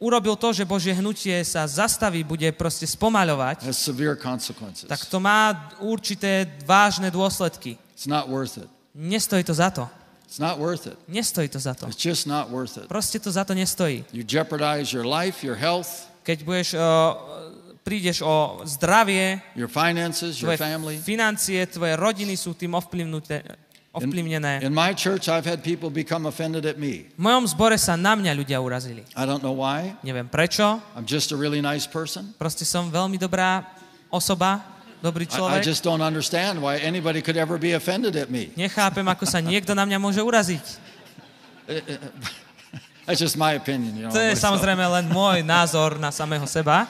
urobil to, že Božie hnutie sa zastaví, bude proste spomaľovať, has severe consequences. tak to má určité vážne dôsledky. It's not worth it. Nestojí to za to. It's not worth it. Nestojí to za to. It's just not worth it. Proste to za to nestojí. You jeopardize your life, your health, Keď budeš, uh, prídeš o zdravie, your finances, your family. financie, tvoje rodiny sú tým ovplyvnuté. Ovplyvnené. In my church, I've had people become offended at me. V mojom zbore sa na mňa ľudia urazili. I don't know why. Neviem prečo, I'm just a really nice person. proste som veľmi dobrá osoba, dobrý I, I človek. just don't understand why anybody could ever be offended at me. Nechápem, ako sa niekto na mňa môže uraziť. That's just my opinion, you know. To je samozrejme len môj názor na samého seba,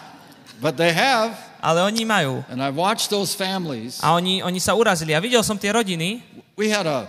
But they have, ale oni majú. and I've watched those families. A oni, oni sa urazili. A videl som tie rodiny. We had a,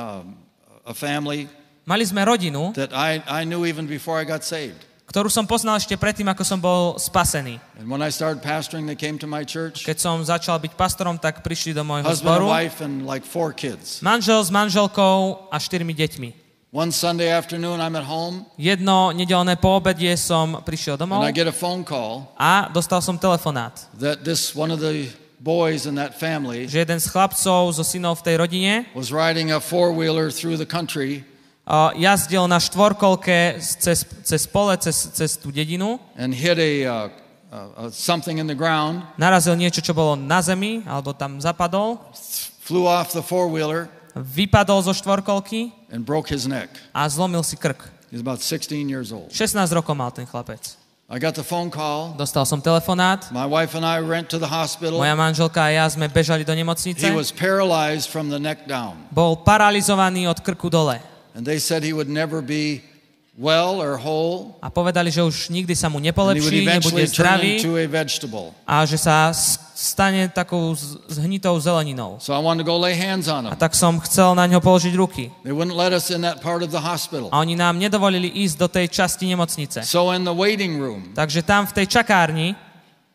um, a family Mali sme rodinu, that I, I knew even before I got saved. ktorú som poznal ešte predtým, ako som bol spasený. And when I started pastoring, they came to my church. Keď som začal byť pastorom, tak prišli do môjho Husband and zboru. wife and like four kids. Manžel s manželkou a štyrmi deťmi. One Sunday afternoon, I'm at home Jedno nedelné poobedie som prišiel and domov I get a phone call a dostal som telefonát, that this one of the boys in that family že jeden z chlapcov zo synov v tej rodine was riding a four wheeler through the country uh, jazdil na štvorkolke cez, cez pole, cez, cez tú dedinu, and hit a, uh, uh, uh, something in the ground, narazil niečo, čo bolo na zemi, alebo tam zapadol, flew off the four wheeler vypadol zo štvorkolky and broke his neck. a zlomil si krk. He's about 16 years old. 16 rokov mal ten chlapec. I got the phone call. Dostal som telefonát, My wife and I went to the hospital. moja manželka a ja sme bežali do He nemocnice. was paralyzed from the neck down. Bol paralizovaný od krku dole. And they said he would never be well or whole. A povedali, že už nikdy sa mu And nepolepší, nebude zdravý a a že sa stane takou zhnitou zeleninou. So I wanted to go lay hands on A him. tak som chcel na ňo položiť ruky. They wouldn't let us in that part of the hospital. A oni nám nedovolili ísť do tej časti nemocnice. So in the waiting room, Takže tam v tej čakárni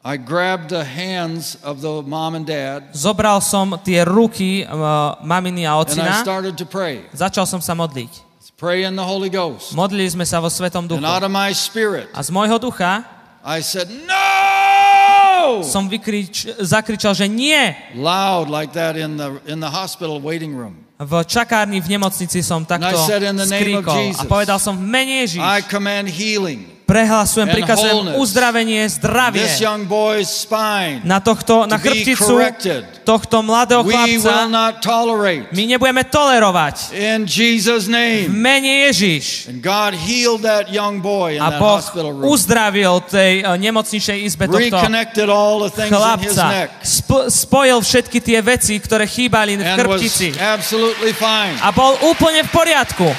I grabbed the hands of the mom and dad zobral som tie ruky uh, maminy a and I ocina, started to pray. začal som sa modliť. Pray in the Holy Ghost. Modlili sme sa vo Svetom And duchu. out of my spirit, A z môjho ducha I said, No! som vykrič, zakričal, že nie! Loud like that in the, in the hospital waiting room. V čakárni v nemocnici som takto And I said, "In the name of skríkol a Jesus." povedal som v mene Ježiš. I command healing. Prehlasujem, prikazujem uzdravenie, zdravie na, tohto, na chrbticu tohto mladého chlapca. My nebudeme tolerovať. V mene Ježiš. A Boh uzdravil tej eh, nemocničnej izbe tohto chlapca. Sp- spojil všetky tie veci, ktoré chýbali v chrbtici. A bol úplne v poriadku.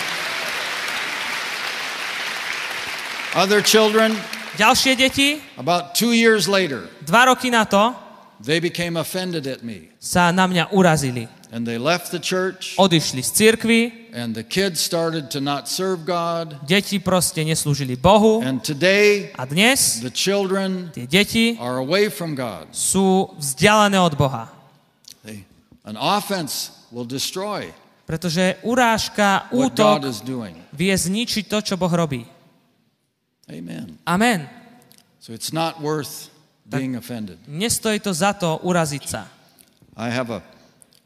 Other children, Ďalšie deti, about two years later, dva roky na to, they became offended at me. sa na mňa urazili. And they left the church, Odišli z cirkvi, and the kids started to not serve God. deti proste neslúžili Bohu And today, a dnes the children tie deti are away from God. sú vzdialené od Boha. They, an offense will destroy Pretože urážka, útok vie zničiť to, čo Boh robí. Amen. Amen. So it's not worth being offended. Nestojí to za to uraziť sa. I have a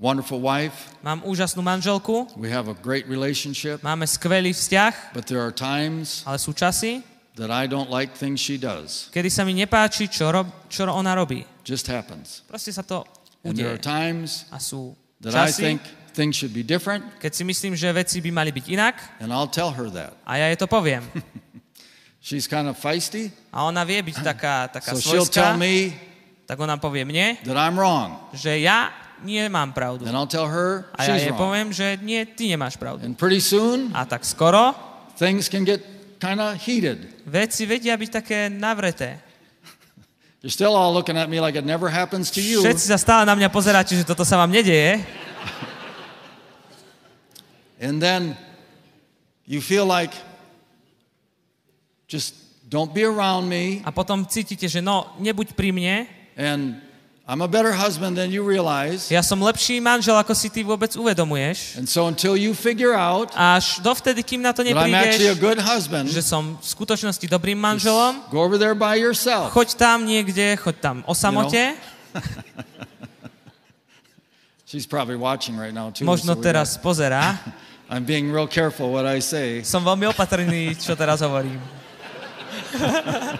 wonderful wife. Mám úžasnú manželku, We have a great relationship, máme skvelý vzťah, but there are times ale sú časy, that I don't like things she does. kedy sa mi nepáči, čo, rob, čo ona robí. Just happens. Proste sa to And there are udeje. times A sú that I časy, think things should be different, keď si myslím, že veci by mali byť inak and I'll tell her that. a ja jej to poviem. She's kind of feisty, A ona vie byť taká, taká so she'll tell svojská, me tak ona povie mne, that I'm wrong, že ja nie mám pravdu. and I'll tell her A ja jej poviem, že nie, ty nemáš pravdu. And pretty soon, A tak skoro things can get kind of heated. veci vedia byť také navreté. You're still all looking at me like it never happens to you. Všetci sa stále na mňa pozeráte, že toto sa vám nedeje. And then you feel like just don't be around me, A potom cítite, že no, nebuď pri mne. and I'm a better husband than you realize. Ja som lepší manžel, ako si ty vôbec uvedomuješ. And so until you figure out Až dovtedy, kým na to neprídeš, good husband, že som v skutočnosti dobrým manželom, go over there by yourself. choď tam niekde, choď tam o samote. She's probably watching right now too. Možno so teraz pozerá. got- I'm being real careful what I say. Som veľmi opatrný, čo teraz hovorím.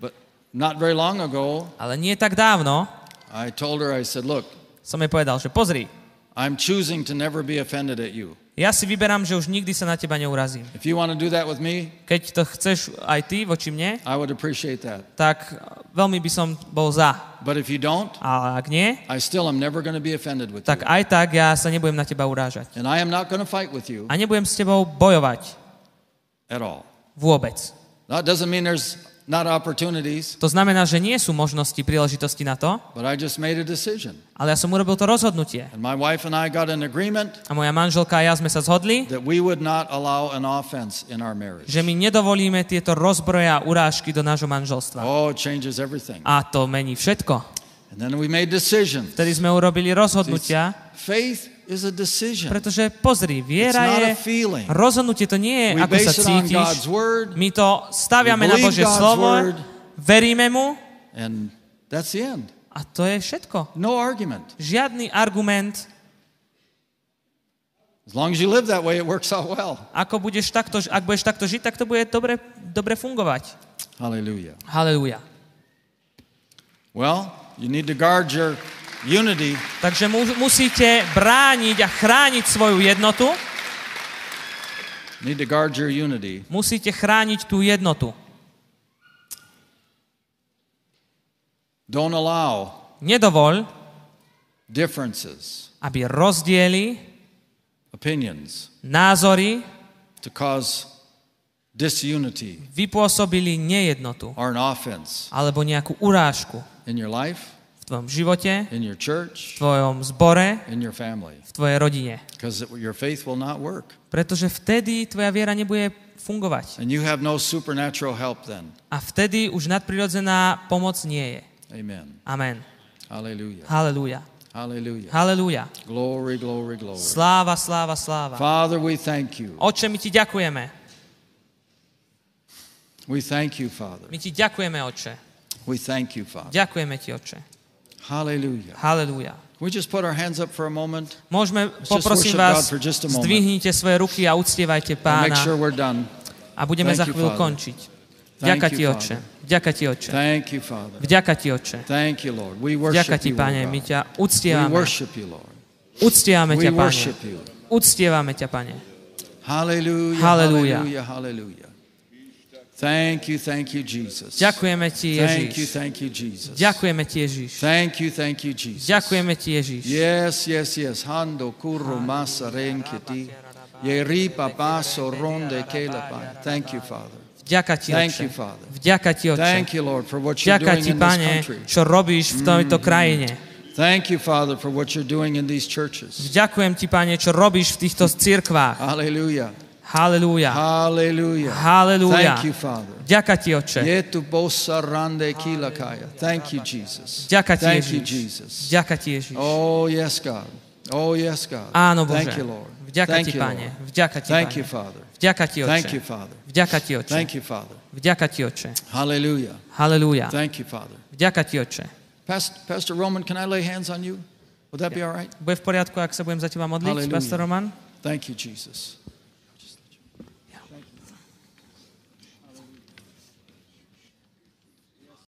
But not very long ago, Ale nie tak dávno I told her, I said, look, som jej povedal, že pozri, I'm choosing to never be offended at you. Ja si vyberám, že už nikdy sa na teba neurazím. If you want to do that with me, Keď to chceš aj ty voči mne, I would appreciate that. tak veľmi by som bol za. But if you don't, Ale ak nie, I still am never going to be offended with tak you. aj tak ja sa nebudem na teba urážať. And I am not going to fight with you A nebudem s tebou bojovať at all. vôbec. That doesn't mean there's not opportunities, To znamená, že nie sú možnosti, príležitosti na to, but I just made a decision. ale ja som urobil to rozhodnutie. And my wife and I got an agreement A moja manželka a ja sme sa zhodli, that we would not allow an offense in our marriage. že my nedovolíme tieto rozbroje a urážky do nášho manželstva. Oh, it changes everything. A to mení všetko. And then we made decisions. Vtedy sme urobili rozhodnutia, Faith is a decision. pretože pozri, viera je rozhodnutie, to nie je, ako sa cítiš. My to staviame na Božie slovo, veríme mu and that's the end. a to je všetko. No argument. Žiadny argument, As long as you live that way, it works out well. ako budeš takto, ak budeš takto žiť, tak to bude dobre, dobre fungovať. Hallelujah. Halelúja. Well, you need to guard your unity. Takže mu, musíte brániť a chrániť svoju jednotu, Need to guard your unity. musíte chrániť tú jednotu. Don't allow Nedovol, differences, aby rozdiely, opinions názory to cause disunity vypôsobili nejednotu or an offense alebo nejakú urážku in your life, v tvojom živote, in your church, v tvojom zbore, in your family. v tvojej rodine. Because your faith will not work. Pretože vtedy tvoja viera nebude fungovať. And you have no supernatural help then. A vtedy už nadprirodzená pomoc nie je. Amen. Amen. Hallelujah. Halelúja. Hallelujah. Halelúja. Glory, glory, glory. Sláva, sláva, sláva. Father, we thank you. Oče, my ti ďakujeme. We thank you, Father. My ti ďakujeme, Oče. We thank you, Father. Ďakujeme ti, Oče. Hallelujah. Halelúja. Can we just put our hands up for a moment Môžeme, poprosím vás, zdvihnite svoje ruky a uctievajte and make pána sure we're done? a budeme Thank za chvíľu končiť. Thank Vďaka you, ti, Oče. Vďaka ti, Oče. Thank you, Father. Vďaka ti, Oče. Thank you, Lord. We Vďaka ti, Pane, my ťa We uctievame. worship you, Lord. Uctievame ťa, Pane. Uctievame ťa, Pane. Hallelujah. Hallelujah. Hallelujah. Thank you, thank you, Jesus. Ďakujeme ti, Thank you, Ježiš. thank you, Jesus. Ďakujeme ti, Ježiš. Thank you, thank you, Jesus. Ďakujeme ti, Ježiš. Yes, yes, yes. Hando kurro masa renketi. Yeripa paso ronde kelapa. Thank you, Father. Vďaka ti, Thank Oče. you, Father. Vďaka ti, Oče. Thank you, Lord, for what you're Vďaka ti, in Pane, čo robíš v tejto krajine. Thank you, Father, for what you're doing in these churches. Ďakujem ti, Pane, čo robíš v týchto cirkvách. Hallelujah. Halelúja. Hallelujah. Halelúja. Thank you, Father. Ďaka ti, Oče. Yetu bossa rande kilakaya. Thank you, Jesus. Vďaka ti, Thank you. Jesus. Vďaka ti, Ježiš. Oh, yes, God. Oh, yes, God. Áno, Bože. Thank you, Lord. Vďaka Thank ti, you, Pane. Vďaka ti, Thank Pane. you, Father. Vďaka ti, Thank you. Father. Vďaka ti, Oče. Thank you, Father. Vďaka ti, Oče. Hallelujah. Halelúja. Thank you, Father. Vďaka ti, Oče. Pastor, Pastor Roman, can I lay hands on you? Would that be all right? Bude v poriadku, ak sa budem za teba modliť, pastor Roman? Thank you, Jesus.